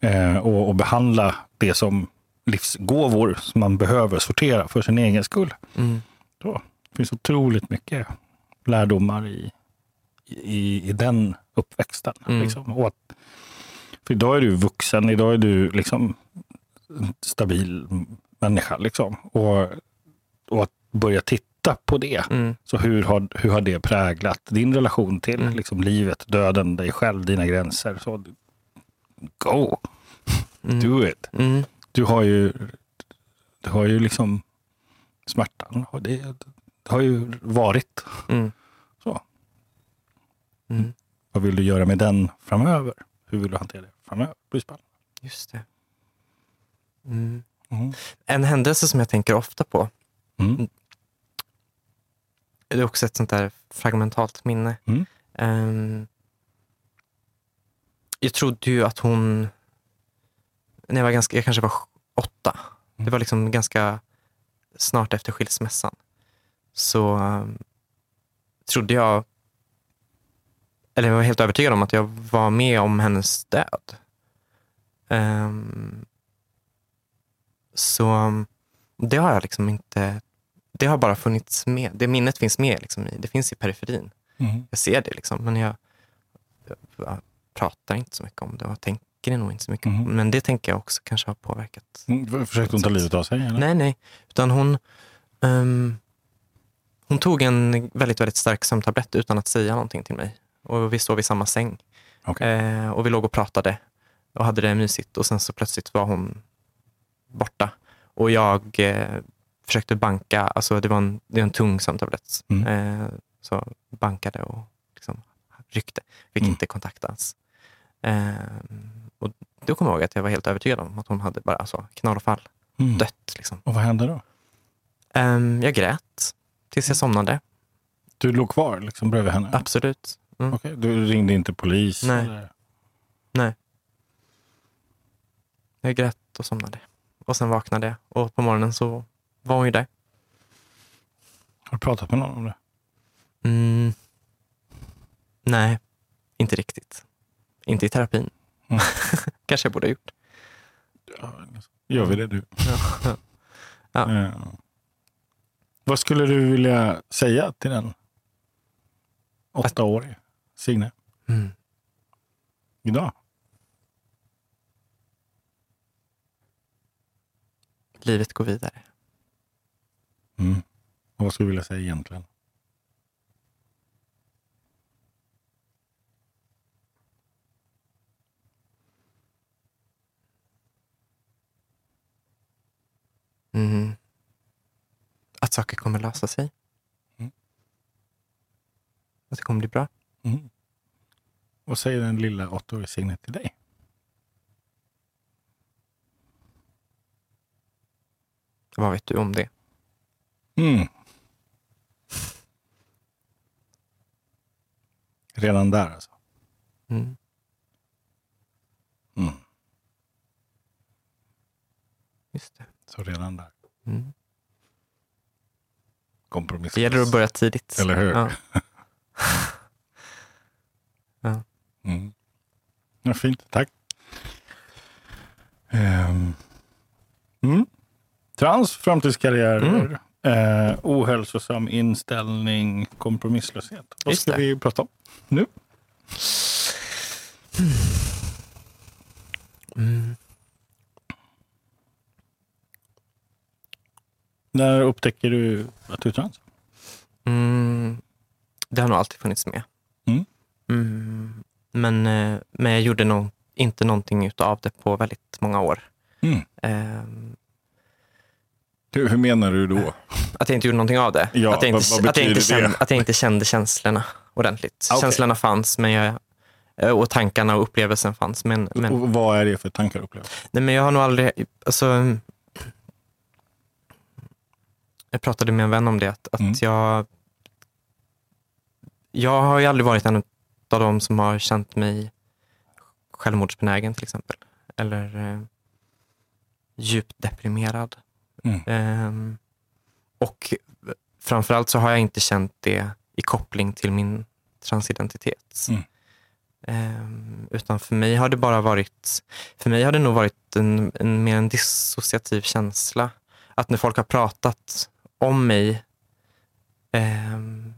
Eh, och, och behandla det som livsgåvor som man behöver sortera för sin egen skull. Mm. Så, det finns otroligt mycket lärdomar i, i, i den uppväxten. Mm. Liksom. Och att, för idag är du vuxen, idag är du liksom stabil människa. Liksom. Och, och att börja titta på det. Mm. Så hur har, hur har det präglat din relation till Mm. liksom, livet, döden, dig själv, dina gränser? Så, go! Mm. Do it! Mm. Du har ju, du har ju liksom smärtan. Och det, det har ju varit. Mm. Vad vill du göra med den framöver? Hur vill du hantera det framöver? Det blir spännande. Just det. Mm. Mm. En händelse som jag tänker ofta på, Mm. det är också ett sånt där fragmentalt minne. Ehm, jag trodde ju att hon, när jag var ganska, jag kanske var åtta, det Mm. var liksom ganska snart efter skilsmässan, så ehm, trodde jag, eller jag var helt övertygad om att jag var med om hennes död. Ehm, så det har jag liksom inte, det har bara funnits med. Det minnet finns med liksom i, det finns i periferin. Mm. Jag ser det liksom, men jag, jag pratar inte så mycket om det och tänker nog inte så mycket på. Men det tänker jag också kanske har påverkat. Mm. Försökte hon ta livet av sig? Eller? Nej, nej. Utan hon, ehm, hon tog en väldigt, väldigt stark sömntablett utan att säga någonting till mig. Och vi sov i samma säng. Okej. Eh, och vi låg och pratade och hade det mysigt. Och sen så plötsligt var hon borta. Och jag eh, försökte banka, alltså det var en, det är en tung sömntablett. Mm. Eh, så bankade och liksom ryckte. Fick Mm. inte kontaktas. Eh, och då kommer jag ihåg att jag var helt övertygad om att hon hade bara så, knall och fall, Mm. dött. Liksom. Och vad hände då? Ehm, jag grät tills jag somnade. Du låg kvar liksom, bredvid henne? Absolut. Mm. Okej, Du ringde inte polis? Nej. Eller? Jag grät och somnade. Och sen vaknade jag och på morgonen så var hon ju där. Har du pratat med någon om det? Mm. Nej, inte riktigt. Inte i terapin. Mm. Kanske jag borde ha gjort. Ja, gör vi det du? Ja. Ja. Eh, Vad skulle du vilja säga till den åttaårige Signe Mm. idag? Livet går vidare. Mm. Och vad skulle du vilja säga egentligen? Mm. Att saker kommer lösa sig. Mm. Att det kommer bli bra. Mm. Vad säger den lilla åttaårige Signe till dig? Vad vet du om det? Mm. Redan där alltså. Mm. Mm. Just det. Så redan där. Mm. Kompromiss. Det gäller att börja tidigt. Eller hur? Ja. Mm. Ja, fint. Tack. Ehm. Mm. Trans, framtidskarriärer, eh, ohälsosam inställning, kompromisslöshet. Vad ska vi prata om nu? Mm. När upptäcker du att du är trans? Mm. Det har nog alltid funnits med. Mm. Men, eh, men jag gjorde nog inte någonting utav det på väldigt många år. Mm. Ehm, Hur, hur menar du då? Att jag inte gjorde någonting av det. Ja, att, jag inte, vad- vad att, jag inte kände, att jag inte kände känslorna ordentligt. Ah, okej. Känslorna fanns men jag, eh, och tankarna och upplevelsen fanns. Men, men, Och vad är det för tankar och upplevelser? nej, men jag har nog aldrig... Alltså, jag pratade med en vän om det. Att, att Mm. jag, jag har ju aldrig varit en av de som har känt mig självmordsbenägen till exempel. Eller eh, djupt deprimerad. Mm. Ehm, och framförallt så har jag inte känt det i koppling till min transidentitet. Mm. Ehm, utan för mig har det bara varit, för mig har det nog varit en, en, mer en dissociativ känsla. Att när folk har pratat om mig ehm,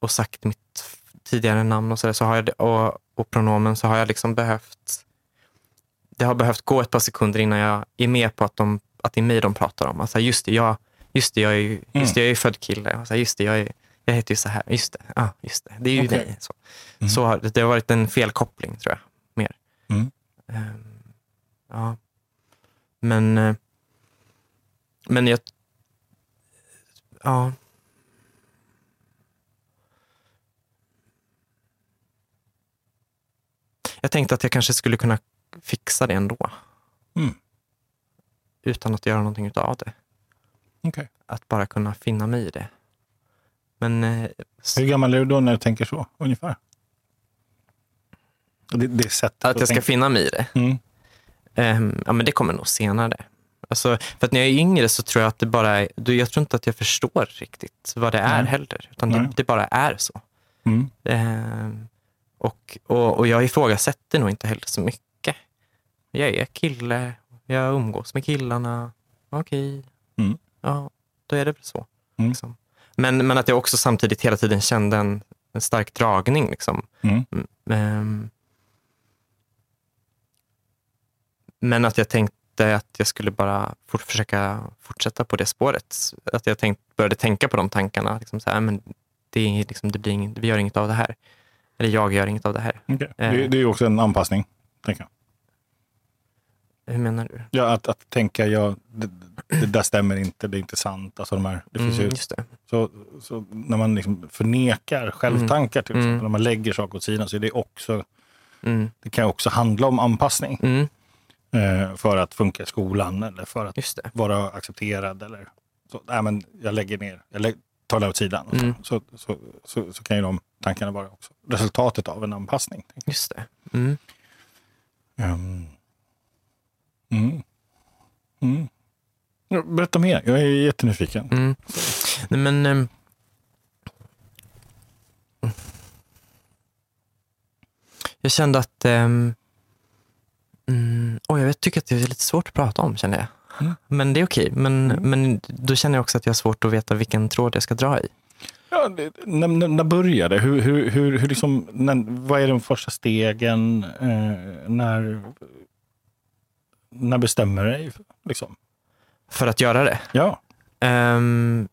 och sagt mitt tidigare namn och, så, där, så har jag, det- och, och pronomen så har jag liksom behövt det har behövt gå ett par sekunder innan jag är med på att, de, att det är mig de pratar om. Alltså, just det, jag, just det, jag är ju just det, jag är född kille. Alltså, just det, jag, är, jag heter ju så här. Just det, ah, just det. det är ju Okej. dig. Så. Mm. Så har, det har varit en felkoppling tror jag. Mer. Mm. Ehm, ja. Men, eh, men jag... Ja. Jag tänkte att jag kanske skulle kunna fixa det ändå. Mm. Utan att göra någonting utav det. Okej. Att bara kunna finna mig i det. Men eh, s- Hur gammal är du då när du tänker så, ungefär? Det, det sättet att jag ska tänka. finna mig i det. Mm. Ehm, ja, men det kommer nog senare. Alltså, för att när jag är yngre så tror jag att det bara är, jag tror inte att jag förstår riktigt vad det är Nej. heller. Utan det, det bara är så. Mm. Ehm, och, och, och jag ifrågasätter nog inte heller så mycket. Jag är kille, jag umgås med killarna. Okej, Mm. ja, då är det väl så. Mm. Liksom. Men, men att jag också samtidigt hela tiden kände en, en stark dragning. Liksom. Mm. Mm, ehm. men att jag tänkte att jag skulle bara fort, försöka fortsätta på det spåret. Att jag tänkt, började tänka på de tankarna. Liksom så här, men det liksom, det blir inget, vi gör inget av det här. Eller jag gör inget av det här. Okej. Eh. Det, det är också en anpassning. Tänker jag. Hur menar du? Ja, att, att tänka, ja, det, det där stämmer inte, det är inte sant. Alltså de här, det finns Mm, ju, just det. så, så när man liksom förnekar självtankar, till exempel, Mm. när man lägger saker åt sidan, så är det också, Mm, det kan också handla om anpassning. mm, Eh, för att funka i skolan eller för att det. vara accepterad. Eller så. Nej, men jag lägger ner, jag lägger, tar det åt sidan. Mm. Så, så, så, så kan ju de tankarna vara också resultatet av en anpassning. Just det. Mm. Um. Mm. Mm. Berätta mer, jag är jättenyfiken. Mm. Nej, men... ehm, jag kände att... Um, mm, oj, jag tycker att det är lite svårt att prata om, känner jag. Mm. Men det är okej. Men, men då känner jag också att jag har svårt att veta vilken tråd jag ska dra i. Ja, det, när, när, började? Hur, hur, hur, hur liksom, när, vad är de första stegen? Eh, när, när bestämmer du dig? Liksom? För att göra det. Ja. Ehm,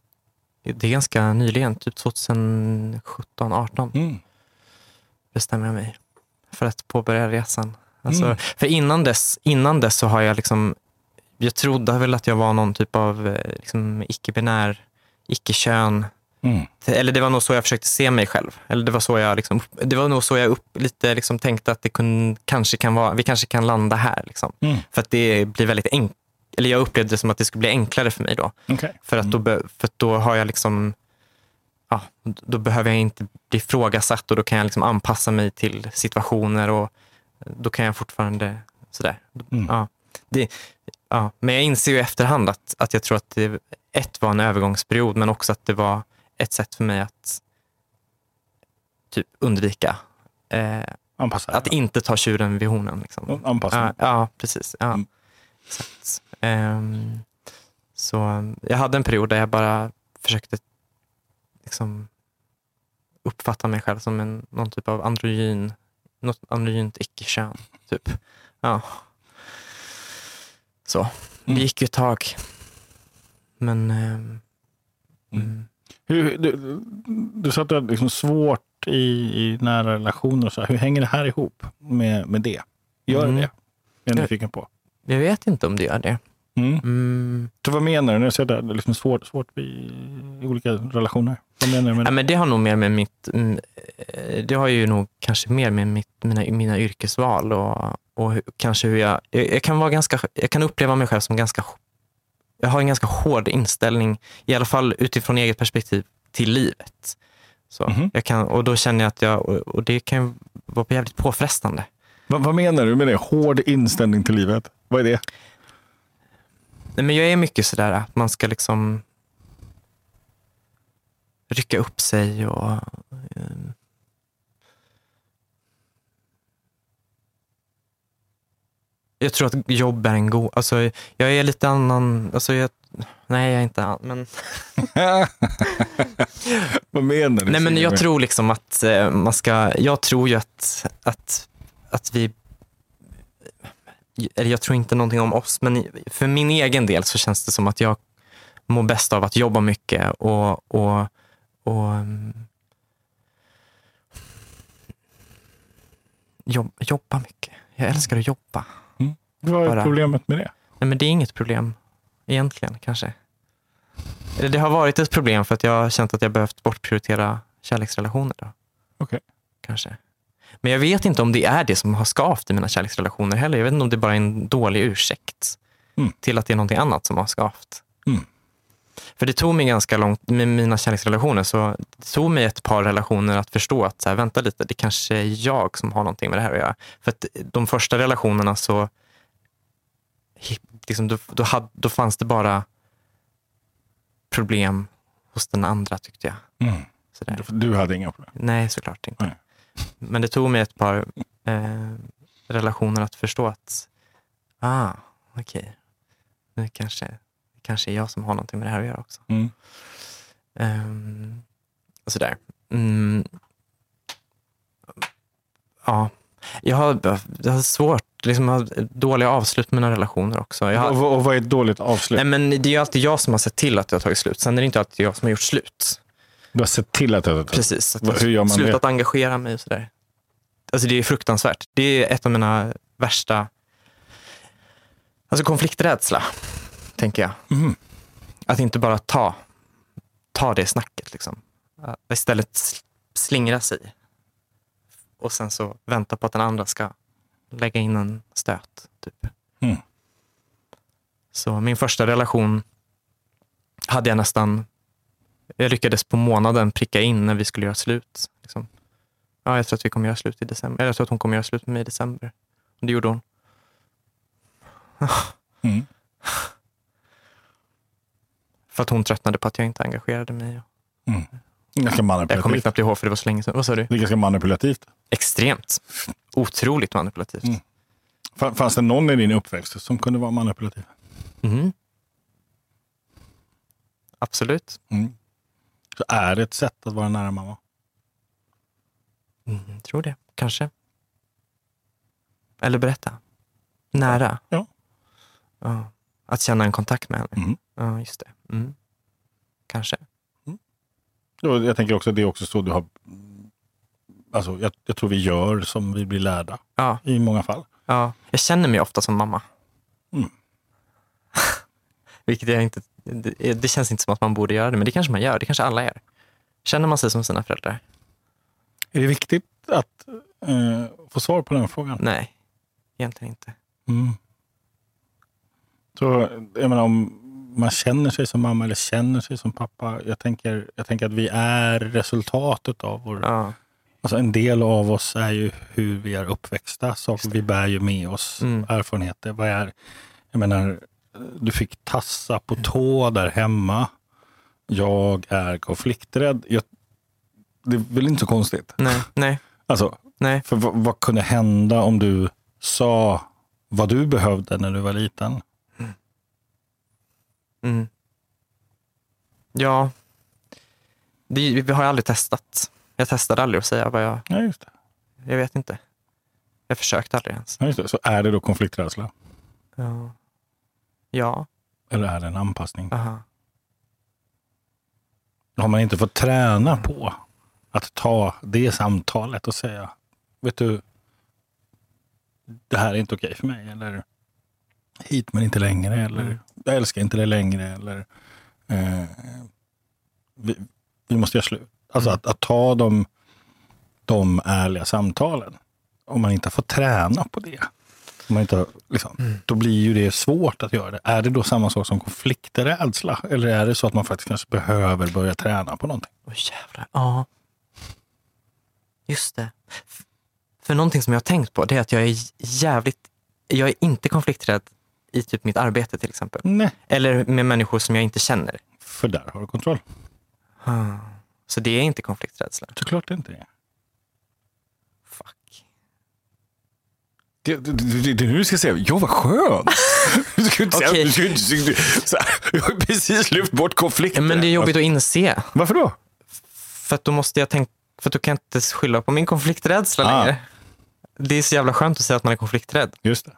det är ganska nyligen, typ 2017, 18 Mm. bestämmer jag mig för att påbörja resan. Alltså, Mm. För innan dess, innan dess så har jag liksom, jag trodde väl att jag var någon typ av eh, liksom, icke-binär, icke-kön. Mm. Eller det var nog så jag försökte se mig själv. Eller det var så jag, liksom, det var nog så jag upp, lite liksom, tänkte att det kun, kanske kan vara, vi kanske kan landa här. Liksom. Mm. För att det blir väldigt enkelt. Eller jag upplevde det som att det skulle bli enklare för mig då. Okej. För att då, be, för att då har jag liksom, ja, då behöver jag inte bli ifrågasatt och då kan jag liksom anpassa mig till situationer och då kan jag fortfarande sådär. Mm. Ja, det, ja. Men jag inser ju i efterhand att, att jag tror att det ett var en övergångsperiod men också att det var ett sätt för mig att typ undvika eh, Anpassa att inte ta tjuren vid hornen. Liksom. Anpassning. Ja, ja, precis. Ja. Mm. Exakt. Ehm, så jag hade en period där jag bara försökte liksom, uppfatta mig själv som en, någon typ av androgyn, något androgynt icke-kön. Typ. Ja. Så. Det Mm. gick ju ett tag. Men ehm, Mm. Hur, du, du sa att du hade liksom svårt i, i nära relationer. Och så. här. Hur hänger det här ihop med, med det? Gör Mm. det det? Jag är Ja. nyfiken på. jag vet inte om det gör det. Mm. Mm. Så vad menar du när du säger att det är liksom svårt, svårt i, i olika relationer? Vad menar du med Ja, det? men det har nog mer med mitt, mm, eh, det har ju nog kanske mer med mitt, mina, mina yrkesval och, och kanske hur jag, jag, jag kan vara ganska, jag kan uppleva mig själv som ganska, jag har en ganska hård inställning, i alla fall utifrån eget perspektiv, till livet. Så Mhm. jag kan, och då känner jag att jag, och, det kan vara jävligt påfrestande. Vad, vad menar du med det? Hård inställning till livet? Vad är det? Nej, men jag är mycket sådär att man ska liksom rycka upp sig och eh, Jag tror att jobb är en god... Alltså, jag är lite annan... Alltså, jag, nej, jag är inte an, men, vad menar du? nej, men jag tror liksom att eh, man ska... Jag tror ju att, att, att vi... Eller jag tror inte någonting om oss, men för min egen del så känns det som att jag mår bäst av att jobba mycket och, och, och mm, jobb, jobba mycket. Jag älskar att jobba. Vad är bara- problemet med det? Nej, men det är inget problem egentligen kanske. Eller det har varit ett problem för att jag har känt att jag behövt bortprioritera kärleksrelationer. Då. Okej. Kanske. Men jag vet inte om det är det som har skavt i mina kärleksrelationer heller. Jag vet inte om det bara är en dålig ursäkt Mm. till att det är någonting annat som har skavt. Mm. För det tog mig ganska långt med mina kärleksrelationer. Så det tog mig ett par relationer att förstå att så här, vänta lite, det kanske är jag som har någonting med det här att göra. För att de första relationerna så liksom, då, då, hade, då fanns det bara problem hos den andra tyckte jag. Mm. Du, hade inga problem? Nej, såklart inte. Nej. Men det tog mig ett par eh, relationer att förstå att, ah, okej, nu kanske, det kanske är jag som har någonting med det här att göra också. Mm. Um, och sådär. Mm. Ja, jag har, jag har svårt, liksom, har dåliga avslut med mina relationer också. Har, Och, och vad är ett dåligt avslut? nej, men det är ju alltid jag som har sett till att det har tagit slut. Sen är det inte alltid jag som har gjort slut. Du har sett till att det har Precis, att Vad- jag hur gör man slutat det? engagera mig och sådär. Alltså det är fruktansvärt. Det är ett av mina värsta... Alltså konflikträdsla, tänker jag. Mhm. Att inte bara ta, ta det snacket. Liksom. Att Istället sl- slingra sig. Och sen så vänta på att den andra ska lägga in en stöt. Typ. Mm. Så min första relation hade jag nästan... Jag lyckades på månaden pricka in när vi skulle göra slut. Liksom. Ja, jag tror att vi kommer göra slut i december. Eller jag tror att hon kommer göra slut med mig i december. Och det gjorde hon. Mm. För att hon tröttnade på att jag inte engagerade mig. Ganska Jag kommer manipulativt. knappt ihåg för det var så länge sedan. Vad sa du? Det är ganska manipulativt. Extremt. Otroligt manipulativt. Mm. Fa- Fanns det någon i din uppväxt som kunde vara manipulativ? Mhm. Absolut. Mm. Så är det ett sätt att vara nära mamma? Mm, tror det. Kanske. Eller berätta. Nära. Ja. Ja. Att känna en kontakt med henne. Mm. Ja, just det. Mm. Kanske. Och Jag tänker också att det är också så du har... Alltså, jag, jag tror vi gör som vi blir lärda Ja. i många fall. ja. Jag känner mig ofta som mamma. Mm. Vilket jag inte... Det, det känns inte som att man borde göra det, men det kanske man gör. Det kanske alla gör. Känner man sig som sina föräldrar? Är det viktigt att eh, få svar på den frågan? Nej, egentligen inte. Mm. Så jag menar, om man känner sig som mamma eller känner sig som pappa. Jag tänker, jag tänker att vi är resultatet av vår... Ja. Alltså en del av oss är ju hur vi är uppväxta. Saker vi bär ju med oss. Mm. Erfarenheter. Vad är, jag menar, du fick tassa på tå där hemma. Jag är konflikträdd. Jag, det är väl inte så konstigt? Nej, nej, Alltså, nej. för vad, vad kunde hända om du sa vad du behövde när du var liten? Mm. Ja, det, vi har ju aldrig testat. Jag testade aldrig att säga vad jag, Ja, just det. jag vet inte. Jag försökte aldrig ens. Ja, just det. Så är det då konflikträdsla? Ja, ja Eller är det en anpassning? aha. Har man inte fått träna på att ta det samtalet och säga, vet du, det här är inte okej för mig. Eller hit men inte längre. Eller Mm. jag älskar inte det längre. Eller eh, vi, vi måste göra slut. Alltså Mm. att, att ta de, de ärliga samtalen. Om man inte har fått träna på det. Om man inte har, liksom, Mm. Då blir ju det svårt att göra det. Är det då samma sak som konflikträdsla? Eller är det så att man faktiskt kanske behöver börja träna på någonting? Åh jävlar. Ja. Just det. För någonting som jag har tänkt på det är att jag är jävligt, jag är inte konflikträdd i typ mitt arbete till exempel. Nej. Eller med människor som jag inte känner. För där har du kontroll. Ah. Så det är inte konflikträdsla. Såklart det inte är. Fuck. Det, det, det, det är nu du ska säga, ja vad skönt. Du ska inte Okej. du du, så här, jag har precis lyft bort konflikten. Men det är jobbigt att inse. Varför då? För att då måste jag tänka, för att då kan jag inte skylla på min konflikträdsla Ah. längre. Det är så jävla skönt att säga att man är konflikträdd. Just det.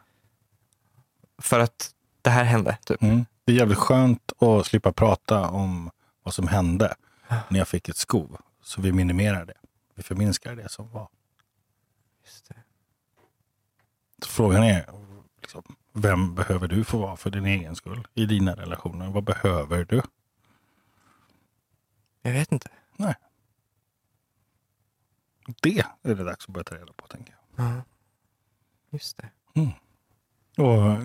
För att det här hände. Typ. Mm. Det är jävligt skönt att slippa prata om vad som hände när jag fick ett skov. Så vi minimerar det. Vi förminskar det som var. Just det. Så frågan är, liksom, vem behöver du få vara för din egen skull i dina relationer? Vad behöver du? Jag vet inte. Det är det dags att börja ta reda på, tänker jag. Ja. Just det. Och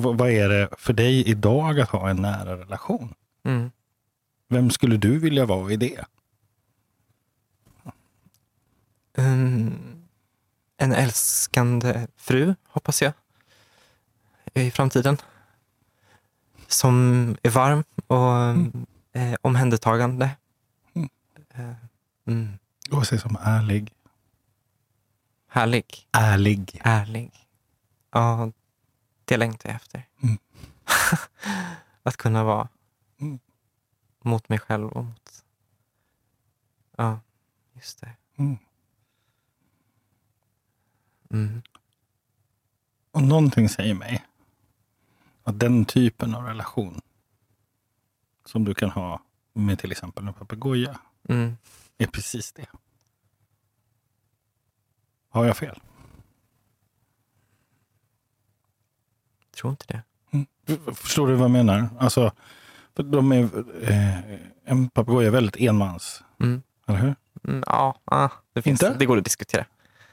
vad vad är det för dig idag att ha en nära relation? Mm. Vem skulle du vilja vara i det? Mm. En älskande fru, hoppas jag, i framtiden. Som är varm och eh, omhändertagande. Mm. Eh, mm. Och se som ärlig. Härlig. Ärlig. Ärlig. Ja, det längtar jag efter. Mm. att kunna vara Mm. Mot mig själv och mot... Ja, just det. Mm. Mm. Och någonting säger mig att den typen av relation som du kan ha med till exempel en papegoja Mm. är precis det. Har jag fel? Tror inte det. Förstår du vad jag menar? Alltså, de är, eh, en papegoja är väldigt enmans, Mm. eller hur? Mm, ja, ah, det, finns, Inte? det går att diskutera.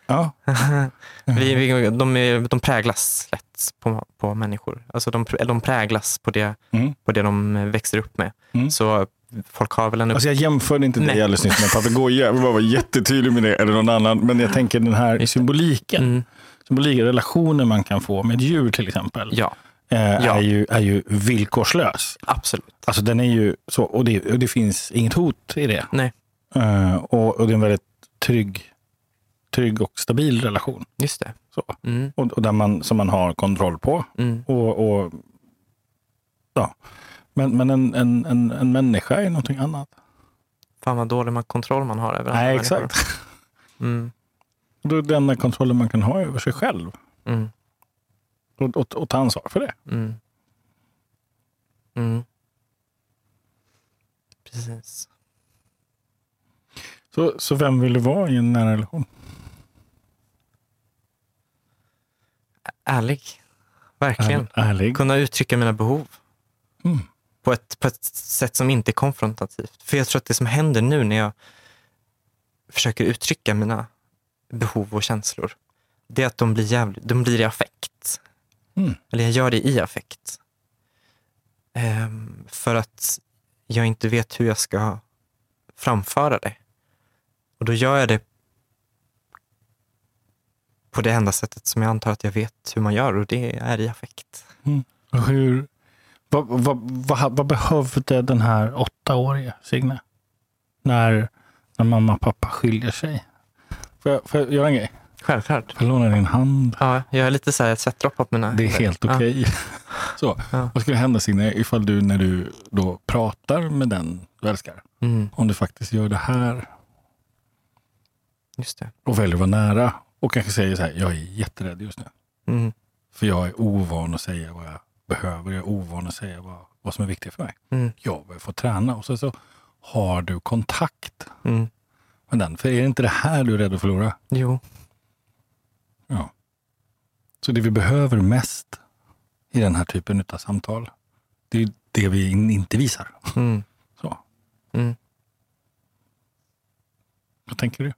Ja. vi, vi, de, är, de präglas lätt på, på människor. Alltså de, de präglas på det, Mm. på det de växer upp med. Mm. Så folk har väl en... Alltså jag jämförde inte dig alldeles nyss med en papegoja. Jag vara jättetydlig med det. Eller någon annan. Men jag tänker den här symboliken. Mm, Symboliken, relationen man kan få med ett djur till exempel. ja, eh, Ja. är, ju, är ju villkorslös. absolut. Alltså den är ju så, och det, och det finns inget hot i det. Nej. Eh, och, och det är en väldigt trygg, trygg och stabil relation. Just det. Så. Mm, Och, och där man, som man har kontroll på. mm, Och, och, ja. Men, men en, en, en, en människa är någonting annat. fan vad dålig man, kontroll man har över andra Nej, människor. exakt. Mm, Då är det den kontrollen man kan ha över sig själv. mm, Och, och, och ta ansvar för det. mm. Mm. Precis. Så, så vem vill du vara i en nära relation? Ärlig. Verkligen. Är- Ärlig. Kunna uttrycka mina behov. Mm. på ett, på ett sätt som inte är konfrontativt. För jag tror att det som händer nu när jag försöker uttrycka mina behov och känslor, det är att de blir, jävligt, de blir i affekt. Mm. Eller jag gör det i affekt. Ehm, för att jag inte vet hur jag ska framföra det. Och då gör jag det på det enda sättet som jag antar att jag vet hur man gör och det är i affekt. Och Hur, vad, vad, vad, vad behövde den här åttaårige Signe? När, när mamma och pappa skiljer sig? Får jag, får jag göra en grej? Självklart. Jag låna din hand? Ja, jag har lite så här svettdroppar på mina Det är helt okej. Så, Ja. vad skulle hända Signe ifall du när du då pratar med den du älskar, Ja. Mm, om du faktiskt gör det här just det. och väljer att vara nära och kanske säger så här, jag är jätterädd just nu. Mm, För jag är ovan att säga vad jag behöver. Jag är ovan att säga vad, vad som är viktigt för mig. mm, Jag behöver få träna. Och så, så har du kontakt mm. med den. För är det inte det här du är rädd att förlora? Jo. Ja. Så det vi behöver mest i den här typen av samtal, det är det vi in- inte visar. Mm, Så. mm. Vad tänker du?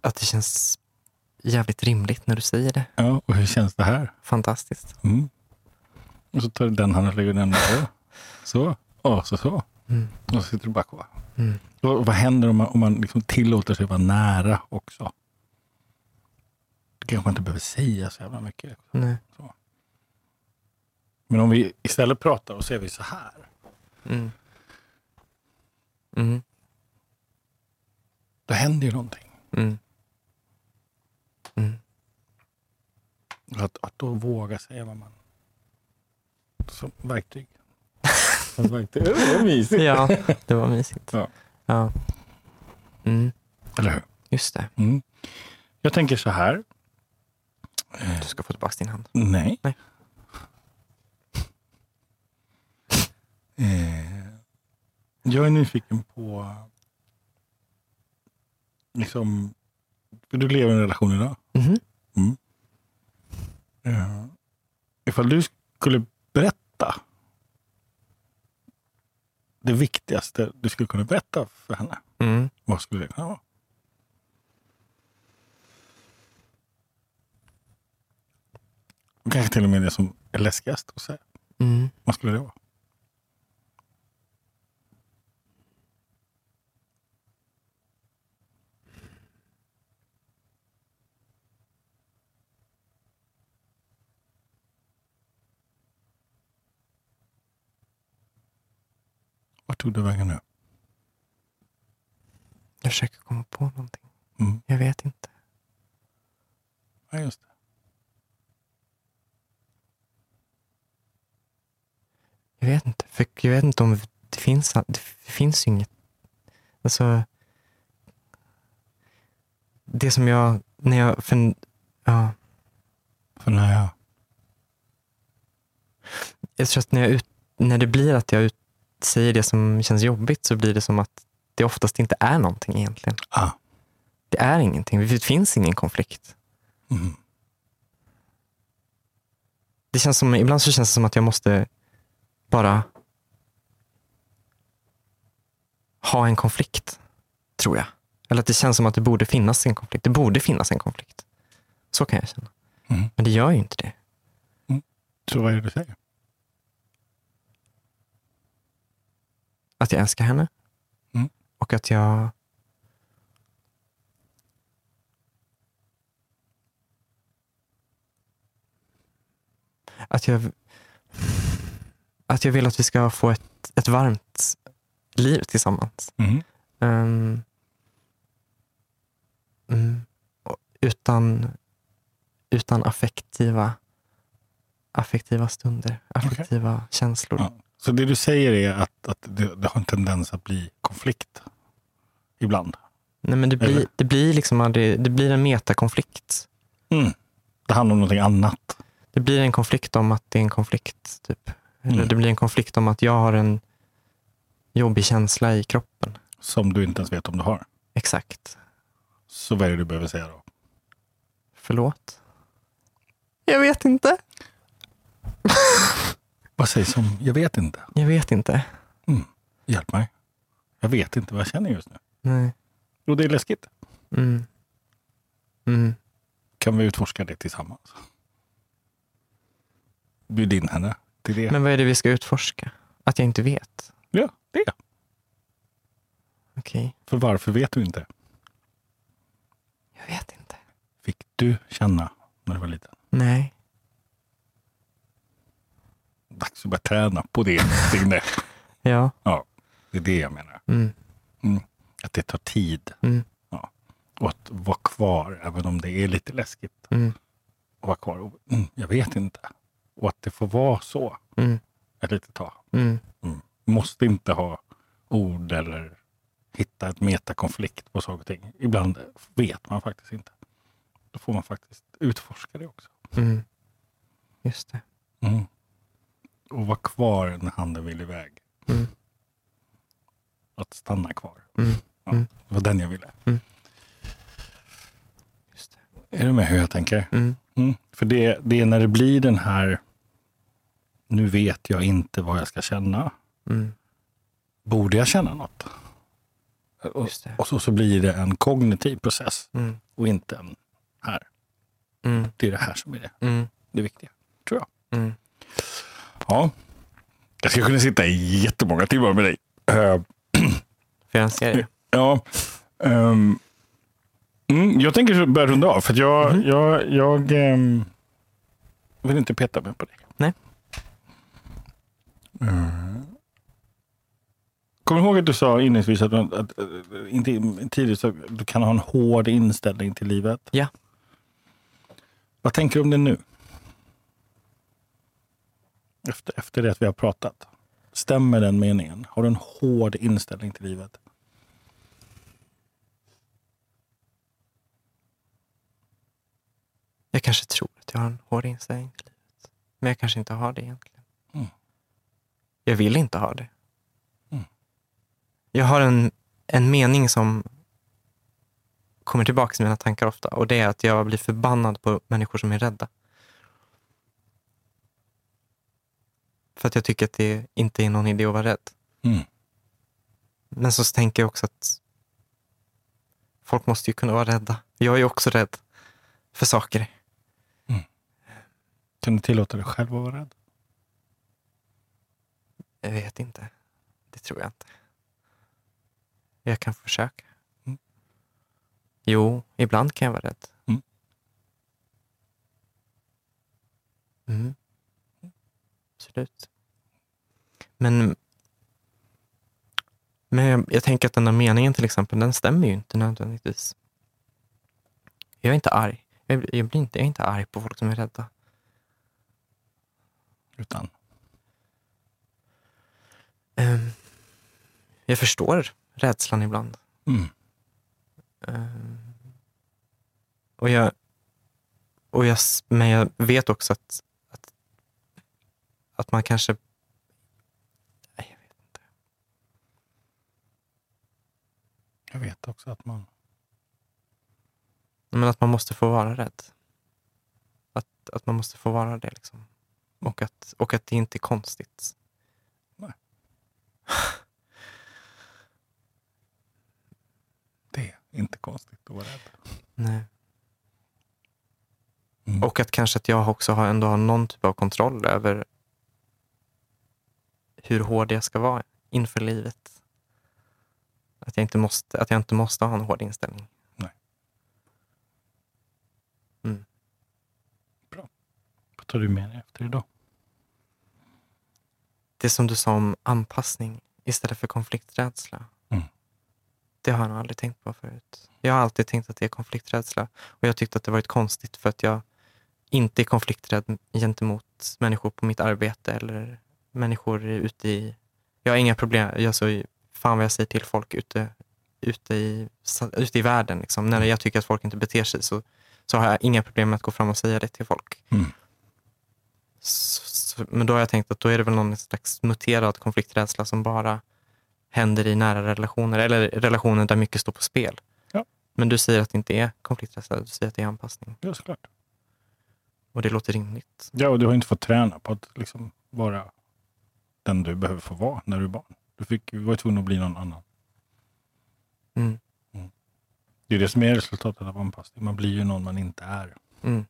Att det känns jävligt rimligt när du säger det. Ja, och hur känns det här? Fantastiskt. Mm. Och så tar du den handen och lägger den där. Så. Och så så. Mm, Och så sitter du bara kvar. Mm, Och vad händer om man, om man liksom tillåter sig vara nära också? Det kanske man inte behöver säga så jävla mycket. nej. Men om vi istället pratar och säger vi så här. Mm. Mm, Då händer ju någonting. mm. Mm. Att, att då våga säga vad man... Som verktyg. Det var mysigt. Ja, det var mysigt. Ja. Ja. Mm, Eller hur? just det. Mm. Jag tänker så här. Du ska få tillbaka din hand. Nej. Nej. Eh, jag är nyfiken på... Liksom... Du lever i en relation idag. Mhm. Eh, ifall du skulle berätta det viktigaste du skulle kunna berätta för henne. Mm. Vad skulle det kunna vara? Kanske till och med det som är läskigast att säga. Mm. Vad skulle det vara? Vart tog du vägen nu? Jag försöker komma på någonting. Mm. Jag vet inte. Ja, just det. Jag vet inte. För jag vet inte om det finns, det finns inget. Alltså. Det som jag, när jag, för, ja, För när jag... jag tror att när, jag ut, när det blir att jag ut, säger det som känns jobbigt så blir det som att det oftast inte är någonting egentligen. Ah. Det är ingenting. Det finns ingen konflikt. Mm. Det känns som, ibland så känns det som att jag måste bara ha en konflikt, tror jag. Eller att det känns som att det borde finnas en konflikt. Det borde finnas en konflikt. Så kan jag känna. Mm. Men det gör ju inte det. Så vad är det du säger? Att jag älskar henne. Mm. Och att jag att jag att jag vill att vi ska få ett, ett varmt liv tillsammans. Mm. Ehm, mm, utan, utan affektiva, affektiva stunder, affektiva känslor. Ja. Så det du säger är att, att det, det har en tendens att bli konflikt ibland? Nej, men det, blir, Eller? det blir liksom aldrig, det blir en metakonflikt. Mm. Det handlar om någonting annat? Det blir en konflikt om att det är en konflikt. Typ. Eller Mm. det blir en konflikt om att jag har en jobbig känsla i kroppen. Som du inte ens vet om du har? Exakt. Så vad är det du behöver säga då? Förlåt? Jag vet inte. Vad sägs om, jag vet inte. Jag vet inte. Hjälp mig. Jag vet inte vad jag känner just nu. Nej. Jo, det är läskigt. Mm. Mm. Kan vi utforska det tillsammans? Bjud in henne till det. Men vad är det vi ska utforska? Att jag inte vet? Ja, det. Okej. För varför vet du inte? Jag vet inte. Fick du känna när du var liten? Nej. Dags att börja träna på det. Ja. Ja, det är det jag menar. Mm. Att det tar tid. Mm. Ja. Och att vara kvar, även om det är lite läskigt. Mm. Och vara kvar. Och, mm, jag vet inte. Och att det får vara så Mm. ett litet tag. Mm. Måste inte ha ord eller hitta ett metakonflikt på saker och ting. Ibland vet man faktiskt inte. Då får man faktiskt utforska det också. Mm. Just det. Mm. Och vara kvar när handen vill iväg. Mm. Att stanna kvar. Mm. Ja, Mm. Det var den jag ville. Just det. Är du med hur jag tänker? Mm. Mm. För det, det är när det blir den här, nu vet jag inte vad jag ska känna. Mm. Borde jag känna något? Och, Just det. och så, så blir det en kognitiv process Mm. och inte en här. Mm. Det är det här som är det, Mm. det viktiga, tror jag. Mm. Ja. Jag skulle kunna sitta i jättemånga timmar med dig. Eh, För jag ser det. Ja. ehm, mm, jag tänker börja runda av, för jag, Mhm. jag, jag ehm, vill inte peta mig på dig. Nej. Mm. Kommer du ihåg att du sa inledningsvis att, att, att inte tidigt så att du kan ha en hård inställning till livet? Ja. Vad tänker du om det nu? Efter, efter det att vi har pratat. Stämmer den meningen? Har du en hård inställning till livet? Jag kanske tror att jag har en hård inställning till livet. Men jag kanske inte har det egentligen. Mm. Jag vill inte ha det. Mm. Jag har en, en mening som kommer tillbaka i mina tankar ofta. Och det är att jag blir förbannad på människor som är rädda. För att jag tycker att det inte är någon idé att vara rädd. Mm. Men så tänker jag också att folk måste ju kunna vara rädda. Jag är också rädd för saker. Kan du tillåta dig själv att vara rädd? Jag vet inte. Det tror jag inte. Jag kan försöka. Mm. Jo, ibland kan jag vara rädd. Mm. Absolut. Men, men jag, jag tänker att den där meningen till exempel, den stämmer ju inte nödvändigtvis. Jag är inte arg. Jag, jag, blir inte, jag är inte arg på folk som är rädda. Utan Ehm, jag förstår rädslan ibland. mm. Ehm, och jag, och jag, men jag vet också att, att, man kanske... Nej, jag vet inte. jag vet också att man... Men att man måste få vara rädd. Att, att man måste få vara det. Liksom. Och, att, och att det inte är konstigt. Nej. Det är inte konstigt att vara rädd. Nej. Mm. Och att kanske att jag också har, ändå har någon typ av kontroll över hur hård jag ska vara inför livet. Att jag inte måste, att jag inte måste ha en hård inställning. Vad tar du med dig efter idag? Det som du sa om anpassning istället för konflikträdsla. Mm. Det har jag nog aldrig tänkt på förut. Jag har alltid tänkt att det är konflikträdsla. Och jag tyckte att det varit konstigt för att jag inte är konflikträdd gentemot människor på mitt arbete eller människor ute i... Jag har inga problem. Jag så, fan vad jag säger till folk ute, ute, i, ute i världen. Liksom. När jag tycker att folk inte beter sig så, så har jag inga problem med att gå fram och säga det till folk. Mm. Så, så, men då har jag tänkt att då är det väl någon slags muterad konflikträdsla som bara händer i nära relationer eller relationer där mycket står på spel. Ja. Men du säger att det inte är konflikträdsla, du säger att det är anpassning. Ja, såklart. Och det låter rimligt. Ja, och du har inte fått träna på att liksom vara den du behöver få vara när du är barn. Du fick, var tvungen att bli någon annan. Mm. Det är det som är resultatet av anpassning. Man blir ju någon man inte är. Mm.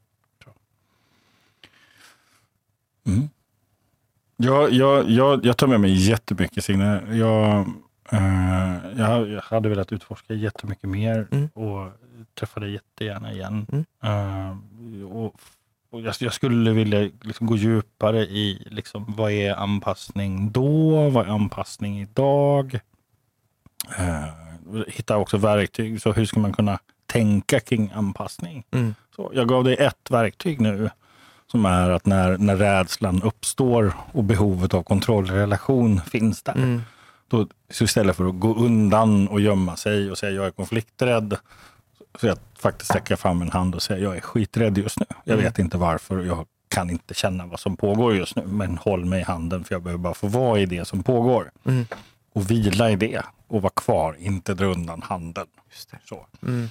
Mm. Jag, jag, jag, jag tar med mig jättemycket Signe. Jag, eh, jag, jag hade velat utforska jättemycket mer Mm. och träffa dig jättegärna igen. Mm. Eh, och jag, jag skulle vilja liksom gå djupare i liksom, vad är anpassning då? Vad är anpassning idag? Eh, hitta också verktyg. Så hur ska man kunna tänka kring anpassning. Mm. Så jag gav dig ett verktyg nu som är att när, när rädslan uppstår och behovet av kontrollrelation finns där. Mm. Då, så istället för att gå undan och gömma sig och säga jag är konflikträdd, så jag faktiskt sträcka fram en hand och säga jag är skiträdd just nu. Jag Mm. vet inte varför och jag kan inte känna vad som pågår just nu. Men håll mig i handen för jag behöver bara få vara i det som pågår. Mm. Och vila i det och vara kvar, inte dra undan handen. Så. Mm.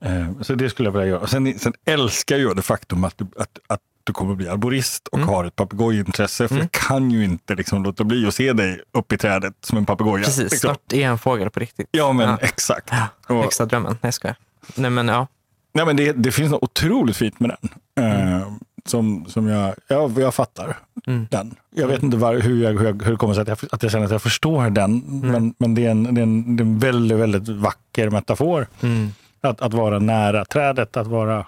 Eh, Så det skulle jag vilja göra. Sen, sen älskar jag det faktum att du, att, att du kommer bli arborist och Mm. har ett papegojintresse. För Mm. jag kan ju inte liksom låta bli att se dig uppe i trädet som en papegoja. Precis, liksom. snart är jag en fågel på riktigt. Ja, men Ja. exakt. Ja, Högsta drömmen. Nej, jag skojar. Nej, men ja. nej, men det, det finns något otroligt fint med den. Eh, som, som jag, ja, jag fattar Mm. den. Jag vet inte var, hur, jag, hur, jag, hur det kommer sig att jag, att jag känner att jag förstår den. Men, men det, är en, det, är en, det är en väldigt, väldigt vacker metafor. Mm. Att, att vara nära trädet, att vara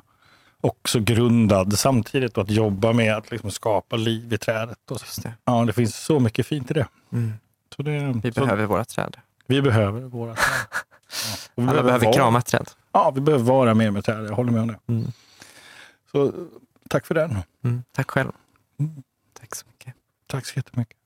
också grundad samtidigt och att jobba med att liksom skapa liv i trädet. Och det. Ja, det finns så mycket fint i det. Mm. Det Vi så, behöver våra träd. vi behöver våra träd. Ja. Alla behöver vara, krama träd. Ja, vi behöver vara mer träd. Jag håller med om det. Mm. Så tack för den. Mm. Tack själv. Mm. Tack så mycket. Tack så jättemycket.